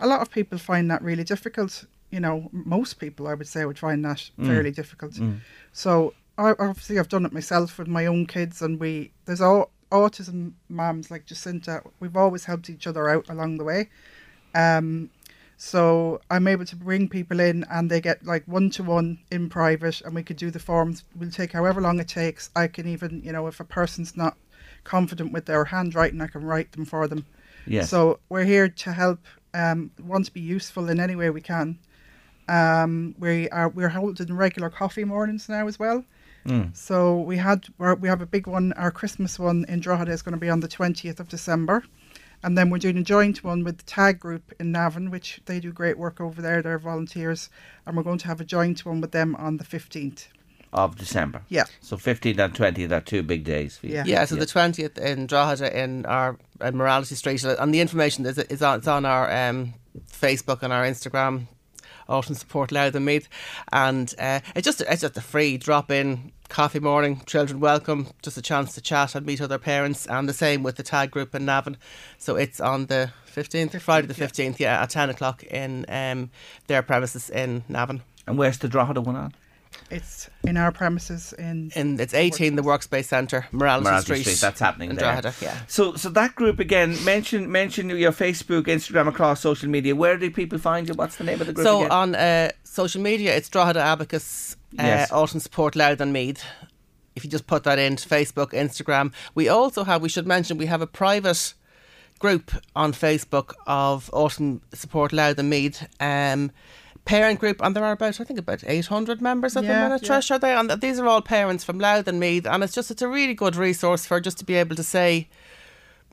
a lot of people find that really difficult. You know, most people I would say would find that Mm. fairly difficult. Mm. So I obviously I've done it myself with my own kids, and we there's all autism mums like Jacinta. We've always helped each other out along the way. Um, so I'm able to bring people in, and they get like one to one in private, and we could do the forms. We'll take however long it takes. I can even you know if a person's not confident with their handwriting, I can write them for them. Yes. So we're here to help. Um, want to be useful in any way we can. Um, we are we're holding regular coffee mornings now as well. Mm. So we had we're- we have a big one. Our Christmas one in Drogheda is going to be on the twentieth of December, and then we're doing a joint one with the Tag Group in Navan, which they do great work over there. They're volunteers, and we're going to have a joint one with them on the fifteenth. Of December. Yeah. So 15th and 20th are two big days for you. Yeah, so the twentieth in Drogheda in our in Mayoralty Street, and the information is, is on it's on our um, Facebook and our Instagram. Autism support Louth and Meath, and uh, it's just it's just a free drop in coffee morning. Children welcome, just a chance to chat and meet other parents, and the same with the tag group in Navan. So it's on the fifteenth, Friday the fifteenth, yeah, at ten o'clock in um, their premises in Navan. And where's the Drogheda one on? It's in our premises in. In it's 18, the Workspace Centre, Mayoralty, Mayoralty Street. Street. That's happening in there. Drogheda, yeah. So, so that group again. Mention, mention your Facebook, Instagram, across social media. Where do people find you? What's the name of the group? So again? on uh, social media, it's Drogheda Abacus, uh, Yes. Autism Support Louth and Meath. If you just put that into Facebook, Instagram, we also have. We should mention we have a private group on Facebook of Autism Support Louth and Meath. Um, Parent group, and there are about I think about eight hundred members at Yeah, the minute. yeah. Trish, are there? And these are all parents from Louth and Meath, and it's just it's a really good resource for just to be able to say,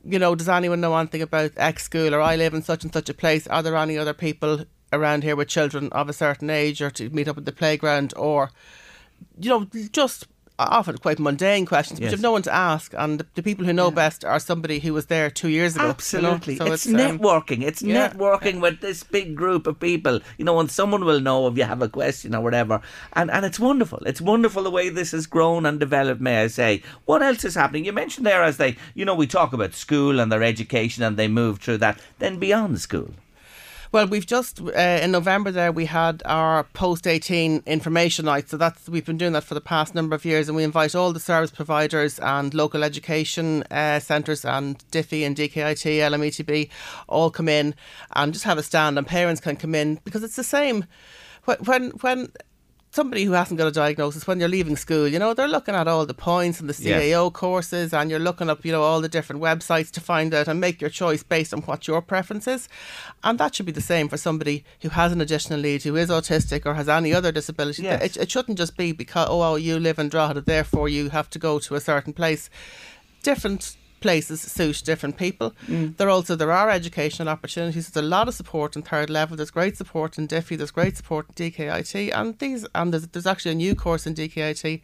you know, does anyone know anything about X school or I live in such and such a place? Are there any other people around here with children of a certain age or to meet up at the playground or, you know, just often quite mundane questions, but Yes. you've no one to ask. And the, the people who know best are somebody who was there two years ago. you know? Absolutely. So it's, um, networking. It's yeah. networking with this big group of people. You know, and someone will know if you have a question or whatever. And and it's wonderful. It's wonderful the way this has grown and developed, may I say. What else is happening? You mentioned there as they, you know, we talk about school and their education and they move through that. Then beyond school. Well, we've just uh, in November there we had our post eighteen information night. So that's we've been doing that for the past number of years, and we invite all the service providers and local education uh, centres and DIFI and DKIT, LMETB, all come in and just have a stand, and parents can come in because it's the same when when. Somebody who hasn't got a diagnosis when you're leaving school, you know, they're looking at all the points and the Yes. CAO courses, and you're looking up, you know, all the different websites to find out and make your choice based on what your preference is. And that should be the same for somebody who has an additional need, who is autistic or has any other disability. Yes. It, it shouldn't just be because, oh, oh, you live in Drogheda, therefore you have to go to a certain place. Different places suit different people. There also there are educational opportunities. There's a lot of support in third level. There's great support in DIFI. There's great support in DKIT, and these and there's, there's actually a new course in DKIT,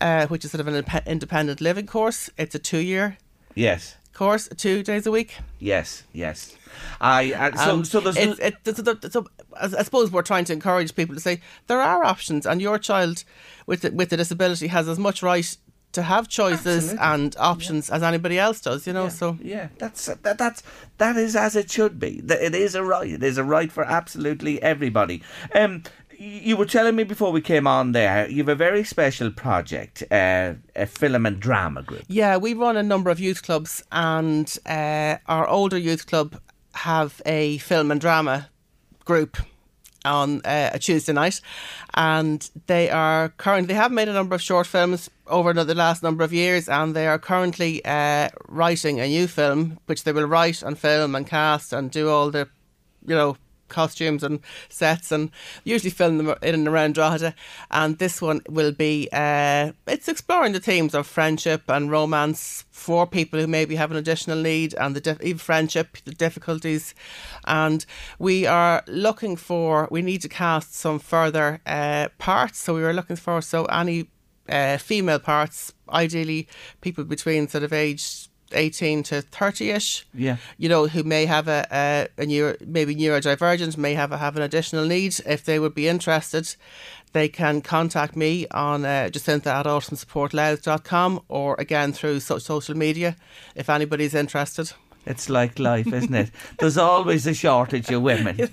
uh, which is sort of an indep- independent living course. It's a two year Yes. course, two days a week. Yes. Yes. I uh, so Um, so there's it's, it, so, so, so, I I suppose we're trying to encourage people to say there are options, and your child with the, with a disability has as much right to have choices Absolutely. and options as anybody else does. You know, so Yeah, that's that, that's that is as it should be. That It is a right. It is a right for absolutely everybody. Um, you were telling me before we came on there, you have a very special project, uh, a film and drama group. Yeah, we run a number of youth clubs, and uh, our older youth club have a film and drama group on uh, a Tuesday night, and they are currently they have made a number of short films over the last number of years, and they are currently uh, writing a new film, which they will write and film and cast and do all the, you know. Costumes and sets, and usually film them in and around Drogheda. And this one will be uh, it's exploring the themes of friendship and romance for people who maybe have an additional need, and the dif- friendship, the difficulties. And we are looking for we need to cast some further uh, parts. So we were looking for so any uh, female parts, ideally people between sort of age. 18 to 30ish Yeah. you know, who may have a, a, a neuro, maybe neurodivergent, may have a, have an additional need. If they would be interested, they can contact me on uh, Jacinta at autismsupportlouth.com or again through so- social media if anybody's interested. It's like life, isn't it? There's always a shortage of women.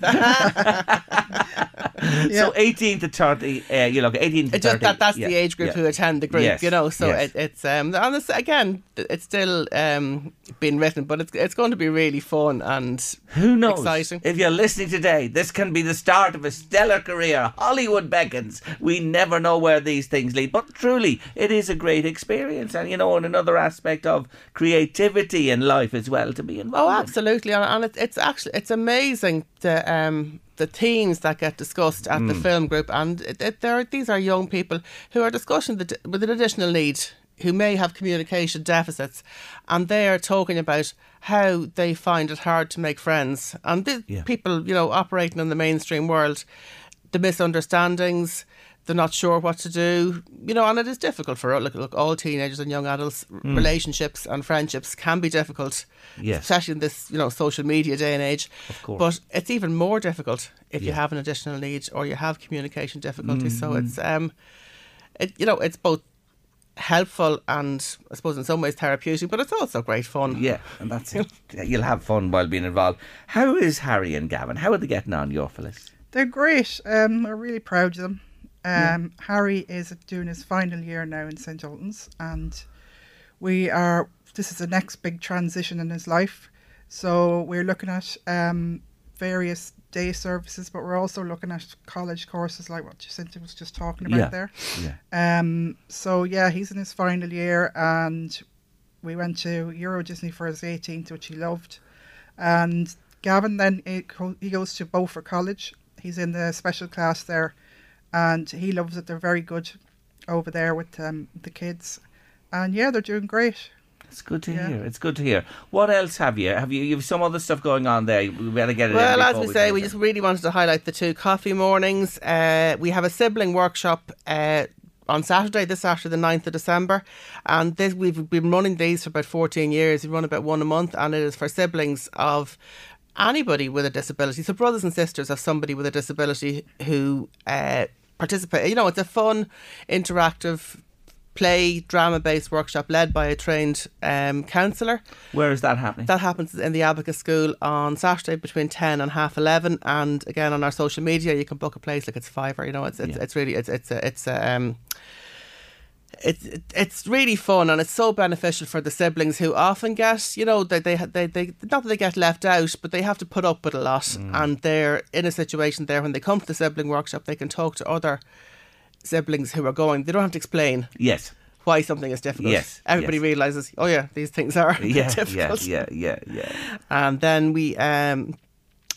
So 18 to 30, uh, you look 18 to It just 30. that that's yeah, the age group yeah. who attend the group, Yes, you know. So yes. it, it's um and it's, again it's still um being written, but it's it's going to be really fun and Who knows? exciting. If you're listening today, this can be the start of a stellar career. Hollywood beckons. We never know where these things lead, but truly, it is a great experience, and you know, and another aspect of creativity in life as well to be involved. Oh, absolutely, and, and it's it's actually it's amazing the um the themes that get discussed at the Mm. film group, and it, it, there are, these are young people who are discussing the, with an additional need who may have communication deficits, and they are talking about how they find it hard to make friends, and the Yeah. people you know operating in the mainstream world, the misunderstandings. They're not sure what to do, you know, and it is difficult for look, look all teenagers and young adults. Mm. Relationships and friendships can be difficult, Yes. especially in this you know social media day and age. Of course. But it's even more difficult if you have an additional need or you have communication difficulties. So Mhm. it's um, it you know it's both helpful and I suppose in some ways therapeutic, but it's also great fun. Yeah, and that's it. You'll have fun while being involved. How is Harry and Gavin? How are they getting on, your Phyllis? They're great. Um, we're really proud of them. Um, Harry is doing his final year now in St. Ultan's, and we are. This is the next big transition in his life. So we're looking at um, various day services, but we're also looking at college courses like what Jacinta was just talking about Yeah, there. yeah. Um, so yeah, he's in his final year, and we went to Euro Disney for his 18th, which he loved. And Gavin then he he goes to Beaufort College. He's in the special class there, and he loves it. They're very good over there with um, the kids, and yeah, they're doing great. It's good to Yeah. hear. It's good to hear. What else have you? Have you? You've some other stuff going on there. We better get it. Well, as before we say, we just really wanted to highlight the two coffee mornings. Uh, we have a sibling workshop uh, on Saturday, this Saturday, the 9th of December. And this, we've been running these for about 14 years. We run about one a month, and it is for siblings of anybody with a disability. So, brothers and sisters of somebody with a disability who uh, participate. You know, it's a fun, interactive, play drama based workshop led by a trained um, counsellor. Where is that happening? That happens in the Abacus School on Saturday between ten and half eleven, and again on our social media you can book a place like it's fiver. You know, it's it's, Yeah. it's really it's it's a, it's a, um. It's it's really fun and it's so beneficial for the siblings who often get you know they they they, they not that they get left out but they have to put up with a lot and they're in a situation there when they come to the sibling workshop they can talk to other siblings who are going they don't have to explain Yes. why something is difficult Yes, everybody yes. realizes oh yeah these things are Yeah, yeah, yeah, yeah, yeah. and then we um,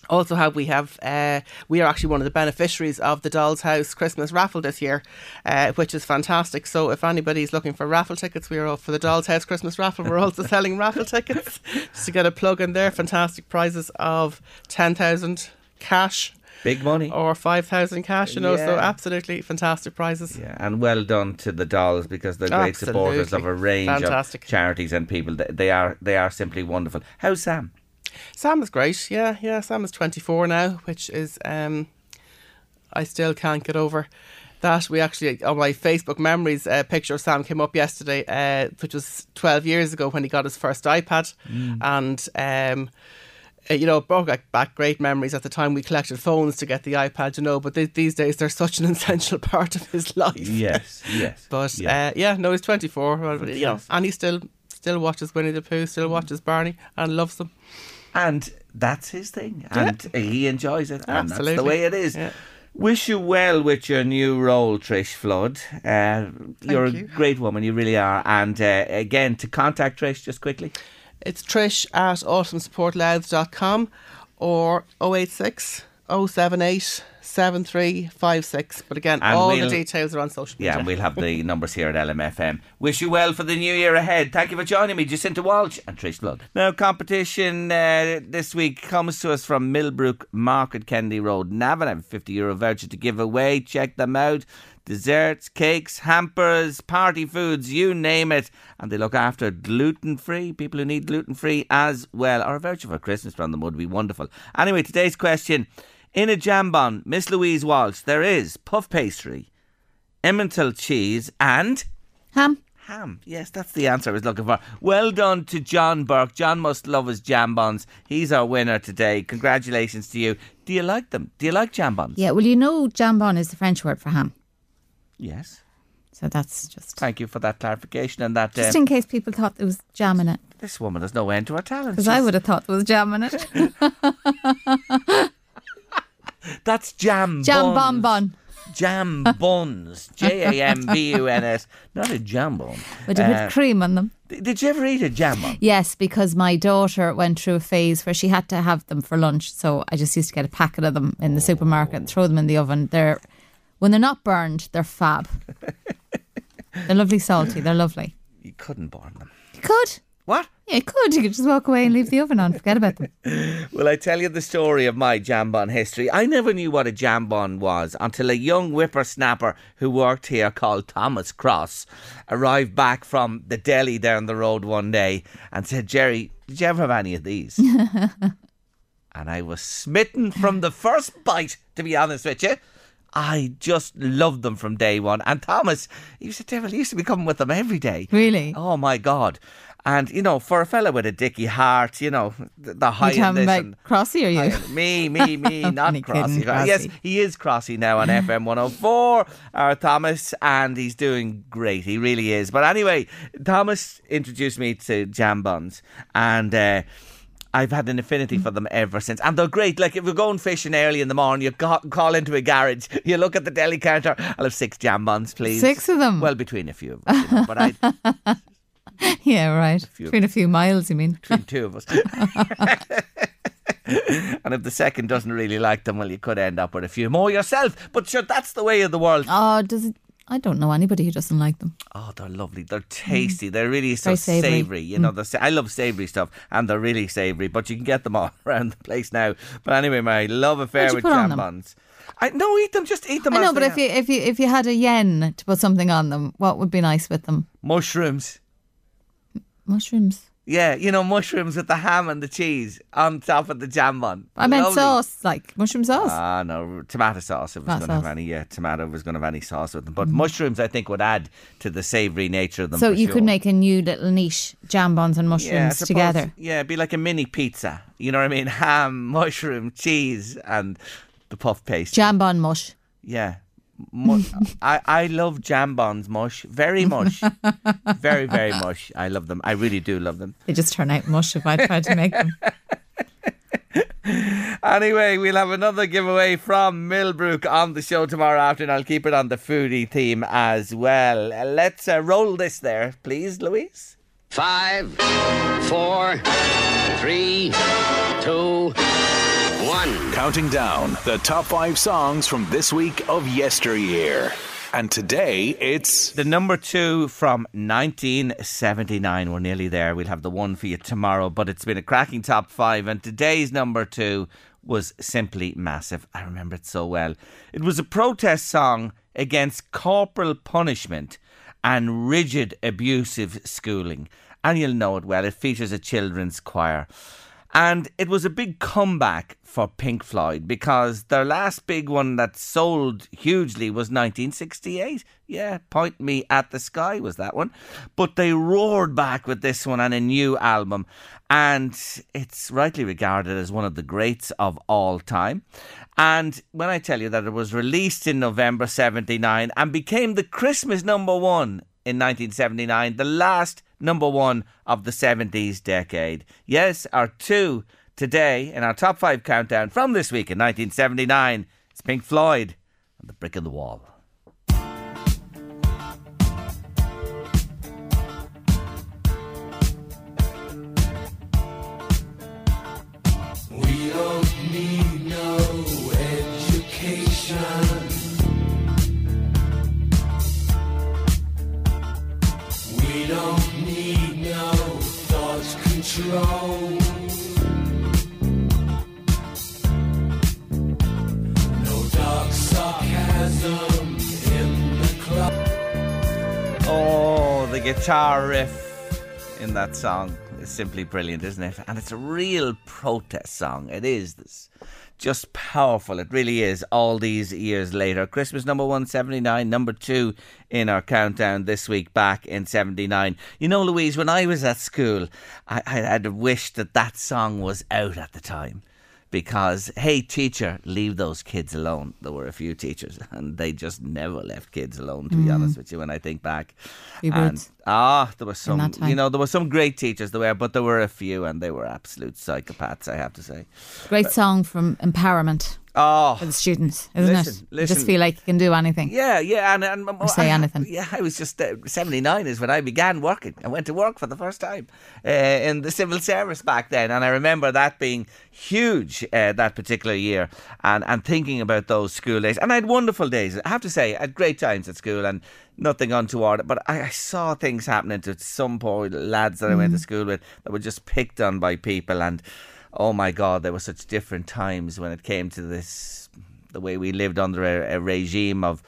also have we have uh, we are actually one of the beneficiaries of the Doll's House Christmas raffle this year, uh, which is fantastic. So if anybody's looking for raffle tickets, we are all for the Doll's House Christmas raffle. We're also selling raffle tickets just to get a plug in there. Fantastic prizes of ten thousand cash. Big money. Or 5,000 cash, you know, so absolutely fantastic prizes. Yeah, and well done to the dolls because they're great supporters of a range Fantastic. of charities and people. They, they are they are simply wonderful. How's Sam? Sam is great. Yeah, yeah. Sam is 24 now, which is um, I still can't get over that. We actually on my Facebook memories uh, picture of Sam came up yesterday, uh, which was 12 years ago when he got his first iPad, Mm. and um. uh, You know, brought back- back great memories. At the time, we collected phones to get the iPad, you know. But th- these days, they're such an essential part of his life. Yes, yes. But Yeah. uh, yeah, no, he's 24, well, you know, and he still still watches Winnie the Pooh, still watches Barney, and loves them. And that's his thing, and he enjoys it, and that's the way it is. Yeah. Wish you well with your new role, Trish Flood. Uh, you're you. a great woman, you really are. And uh, again, to contact Trish, just quickly. It's trish at autismsupportlouth.com or 086 078 7356. But again, And all we'll- the details are on social media. Yeah, and we'll have the numbers here at LMFM. Wish you well for the new year ahead. Thank you for joining me, Jacinta Walsh and Trish Flood. Now, competition uh, this week comes to us from Millbrook Market, Kennedy Road, Navan. I have a 50 euro voucher to give away. Check them out. Desserts, cakes, hampers, party foods, you name it. And they look after gluten free, people who need gluten free as well. Or a voucher for Christmas from them would be wonderful. Anyway, today's question. In a jambon, Miss Louise Walsh, there is puff pastry, Emmental cheese, and Ham. ham. Yes, that's the answer I was looking for. Well done to John Burke. John must love his jambons. He's our winner today. Congratulations to you. Do you like them? Do you like jambons? Yeah, well, you know, jambon is the French word for ham. Yes. So that's just Thank you for that clarification and that. just um, in case people thought there was jam in it. this woman has no end to her talent. Because I would have thought there was jam in it. That's jam. jam buns. bonbon. Jam buns. J A M B U N S. Not a jambon. With a bit Uh, of cream on them. Did you ever eat a jam bun? Yes, because my daughter went through a phase where she had to have them for lunch. So I just used to get a packet of them in the supermarket and throw them in the oven. They're when they're not burned, they're fab. they're lovely salty. They're lovely. You couldn't burn them. You could. What? Yeah, you could. You could just walk away and leave the oven on. Forget about them. Well, I tell you the story of my jambon history. I never knew what a jambon was until a young whippersnapper who worked here called Thomas Cross arrived back from the deli down the road one day and said, Jerry, did you ever have any of these? and I was smitten from the first bite, to be honest with you. I just loved them from day one. And Thomas, he was a devil. He used to be coming with them every day. Really? Oh my God. And you know, for a fella with a dicky heart, you know, the, the high You in talking this about and Crossy or you? high me, me, me, not Crossy. kidding, Crossy. Yes, he is Crossy now on FM 104, our Thomas, and he's doing great. He really is. But anyway, Thomas introduced me to jam buns, and. Uh, I've had an affinity for them ever since, and they're great. Like if you're going fishing early in the morning, you ca- call into a garage, you look at the deli counter. I'll have six jam buns, please. Six of them? Well, between a few of us, you know, but I yeah, right. Between a few miles, you mean? between two of us. and if the second doesn't really like them, well, you could end up with a few more yourself. But sure, that's the way of the world. Oh, does it? I don't know anybody who doesn't like them. Oh, they're lovely. They're tasty. They're really so savoury. savoury. You know, mm. sa- I love savoury stuff, and they're really savoury. But you can get them all around the place now. But anyway, my love affair with jam them? buns. I no, eat them. Just eat them. I know, but if are. you if you if you had a yen to put something on them, what would be nice with them? mushrooms. Mushrooms. Yeah, you know, mushrooms with the ham and the cheese on top of the jam bun. I meant Lovely. sauce, like mushroom sauce. Ah, no, tomato sauce. If it was Tomato going to have sauce. any, yeah, tomato was going to have any sauce with them. But mushrooms, I think, would add to the savoury nature of them. so for you sure. could make a new little niche jam buns and I mushrooms suppose- together. Yeah, it'd be like a mini pizza. You know what I mean? Ham, mushroom, cheese, and the puff paste. Jam bun mush. Yeah. Mu- I, I love jam buns mush very much very very much I love them I really do love them They just turn out mush if I try to make them. Anyway, we'll have another giveaway from Millbrook on the show tomorrow afternoon. I'll keep it on the foodie theme as well. Let's uh, roll this there, please, Louise. Five, four, three, two, one. Counting down the top five songs from this week of yesteryear. And today it's The number two from 1979. We're nearly there. We'll have the one for you tomorrow, but it's been a cracking top five. And today's number two was simply massive. I remember it so well. It was a protest song against corporal punishment and rigid abusive schooling. And you'll know it well. It features a children's choir. And it was a big comeback for Pink Floyd because their last big one that sold hugely was 1968. Yeah, Point Me at the Sky was that one. But they roared back with this one and a new album. And it's rightly regarded as one of the greats of all time. And when I tell you that it was released in November 79 and became the Christmas number one in 1979, the last number one of the 70s decade. Yes, our two today in our top five countdown from this week in 1979 is Pink Floyd and The Brick in the Wall. Guitar riff in that song is simply brilliant, isn't it? And it's a real protest song. It is this just powerful. It really is. All these years later, Christmas number one seventy nine, number two in our countdown this week, back in seventy nine. You know, Louise, when I was at school, I, I had wished that that song was out at the time. Because, hey, teacher, leave those kids alone. There were a few teachers, and they just never left kids alone, to be Mm. honest with you, when I think back. Few And brutes. ah, there were some, you know, there were some great teachers there were, but there were a few, and they were absolute psychopaths, I have to say. Great song from Empowerment Oh, for the students, isn't Listen, it? You. Just feel like you can do anything. Yeah, yeah, and, and Or say I- anything. Yeah, I was just uh, seventy nine is when I began working. I went to work for the first time uh, in the civil service back then, and I remember that being huge uh, that particular year, and and thinking about those school days. And I had wonderful days. I have to say, I had great times at school, and nothing untoward. But I, I saw things happening to some poor lads that I went to school with that were just picked on by people, and oh my god, there were such different times when it came to this the way we lived under a, a regime of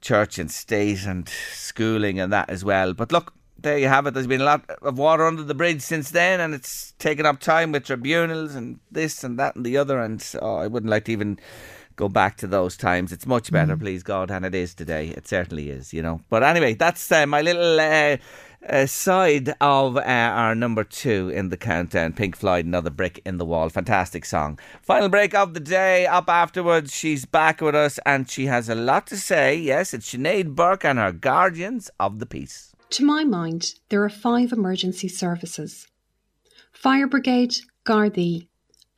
church and state and schooling and that as well. But look, there you have it. There's been a lot of water under the bridge since then, and it's taken up time with tribunals and this and that and the other. And oh, I wouldn't like to even go back to those times. It's much better, please God, than it is today. It certainly is, you know. But anyway, that's uh, my little uh, side of uh, our number two in the countdown. Pink Floyd, Another Brick in the Wall. Fantastic song. Final break of the day. Up afterwards, she's back with us and she has a lot to say. Yes, it's Sinead Burke and her Guardians of the Peace. To my mind, there are five emergency services Fire Brigade, Gardaí,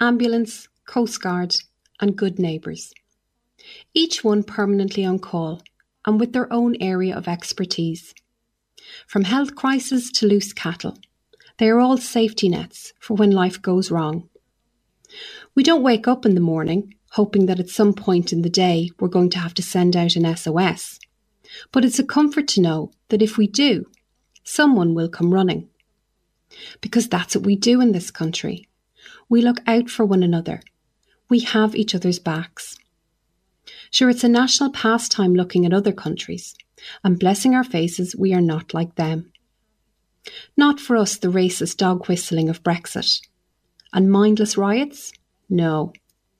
Ambulance, Coast Guard, and Good Neighbours. Each one permanently on call and with their own area of expertise. From health crisis to loose cattle, they are all safety nets for when life goes wrong. We don't wake up in the morning hoping that at some point in the day we're going to have to send out an SOS. But it's a comfort to know that if we do, someone will come running. Because that's what we do in this country. We look out for one another. We have each other's backs. Sure, it's a national pastime looking at other countries, and blessing our faces, we are not like them. Not for us the racist dog whistling of Brexit. And mindless riots? No,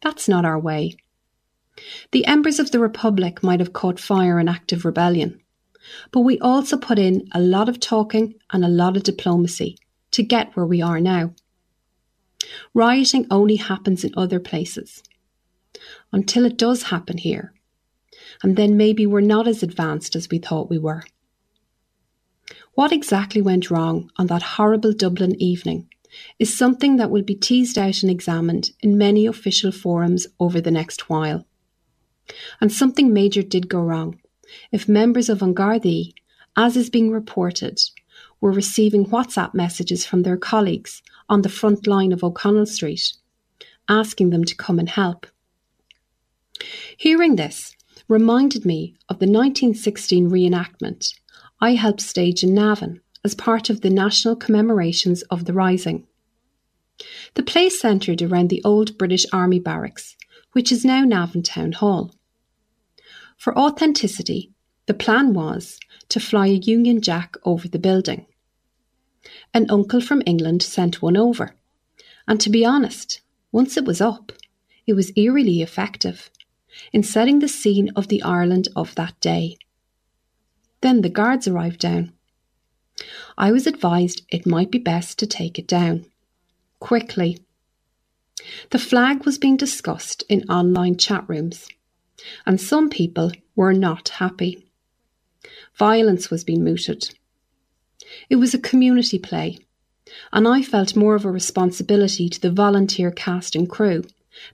that's not our way. The embers of the Republic might have caught fire in active rebellion, but we also put in a lot of talking and a lot of diplomacy to get where we are now. Rioting only happens in other places. Until it does happen here. And then maybe we're not as advanced as we thought we were. What exactly went wrong on that horrible Dublin evening is something that will be teased out and examined in many official forums over the next while. And something major did go wrong if members of An as is being reported, were receiving WhatsApp messages from their colleagues on the front line of O'Connell Street, asking them to come and help. Hearing this reminded me of the 1916 reenactment I helped stage in Navan as part of the national commemorations of the Rising. The play centred around the old British Army barracks, which is now Navan Town Hall. For authenticity, the plan was to fly a Union Jack over the building. An uncle from England sent one over, and to be honest, once it was up, it was eerily effective in setting the scene of the Ireland of that day. Then the guards arrived down. I was advised it might be best to take it down. Quickly. The flag was being discussed in online chat rooms, and some people were not happy. Violence was being mooted. It was a community play, and I felt more of a responsibility to the volunteer cast and crew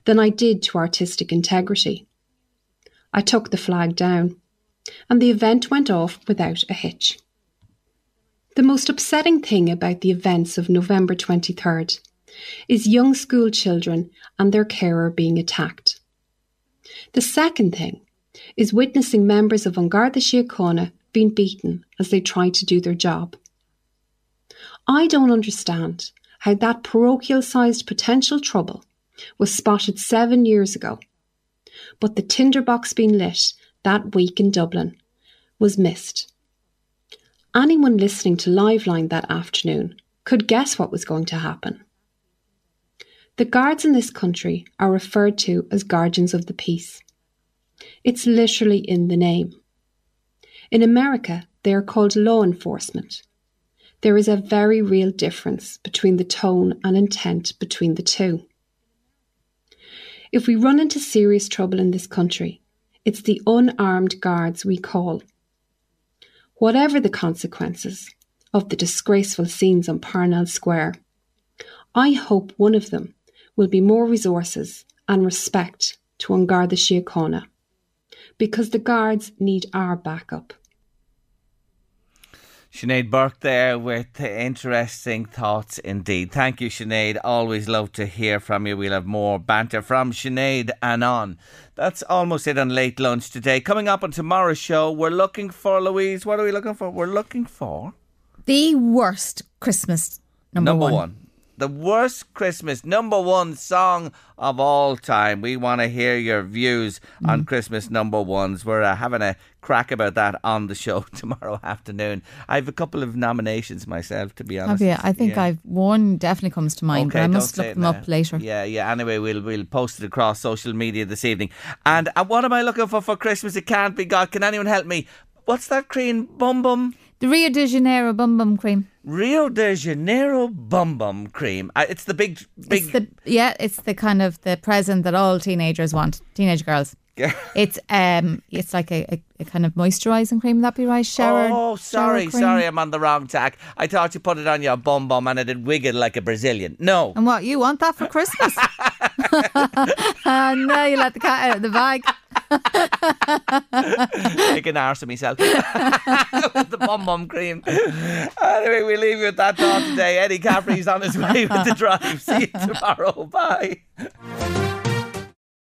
than I did to artistic integrity. I took the flag down, and the event went off without a hitch. The most upsetting thing about the events of November 23rd is young school children and their carer being attacked. The second thing is witnessing members of An Garda Síochána being beaten as they try to do their job. I don't understand how that parochial sized potential trouble was spotted seven years ago but the tinderbox being lit that week in Dublin was missed. Anyone listening to Liveline that afternoon could guess what was going to happen. The guards in this country are referred to as guardians of the peace. It's literally in the name. In America, they are called law enforcement. There is a very real difference between the tone and intent between the two. If we run into serious trouble in this country, it's the unarmed guards we call. Whatever the consequences of the disgraceful scenes on Parnell Square, I hope one of them will be more resources and respect to An Garda Síochána, because the guards need our backup. Sinead Burke there with interesting thoughts indeed. Thank you, Sinead. Always love to hear from you. We'll have more banter from Sinead and on. That's almost it on late lunch today. Coming up on tomorrow's show, we're looking for Louise. What are we looking for? We're looking for the worst Christmas number, number one. one the worst Christmas number one song of all time. We want to hear your views mm. on Christmas number ones. We're uh, having a crack about that on the show tomorrow afternoon. I have a couple of nominations myself, to be honest. Have you? I think yeah. I've one definitely comes to mind, okay, but I must look them now. up later. Yeah, yeah. Anyway, we'll we'll post it across social media this evening. And uh, what am I looking for for Christmas? It can't be God. Can anyone help me? What's that green bum bum? The Rio de Janeiro bum bum cream. Rio de Janeiro bum bum cream. It's the big, big. It's the yeah, it's the kind of the present that all teenagers want. Teenage girls. It's um, it's like a, a, a kind of moisturising cream. Would that be right? Shower. Oh, sorry, shower sorry, I'm on the wrong tack. I thought you put it on your bum bum and it'd wiggle like a Brazilian. No. And what you want that for Christmas? and now you let the cat out of the bag. Make an arse of myself. with the bum bum cream. Anyway, we leave you with that thought today. Eddie Caffrey's on his way with the drive. See you tomorrow. Bye.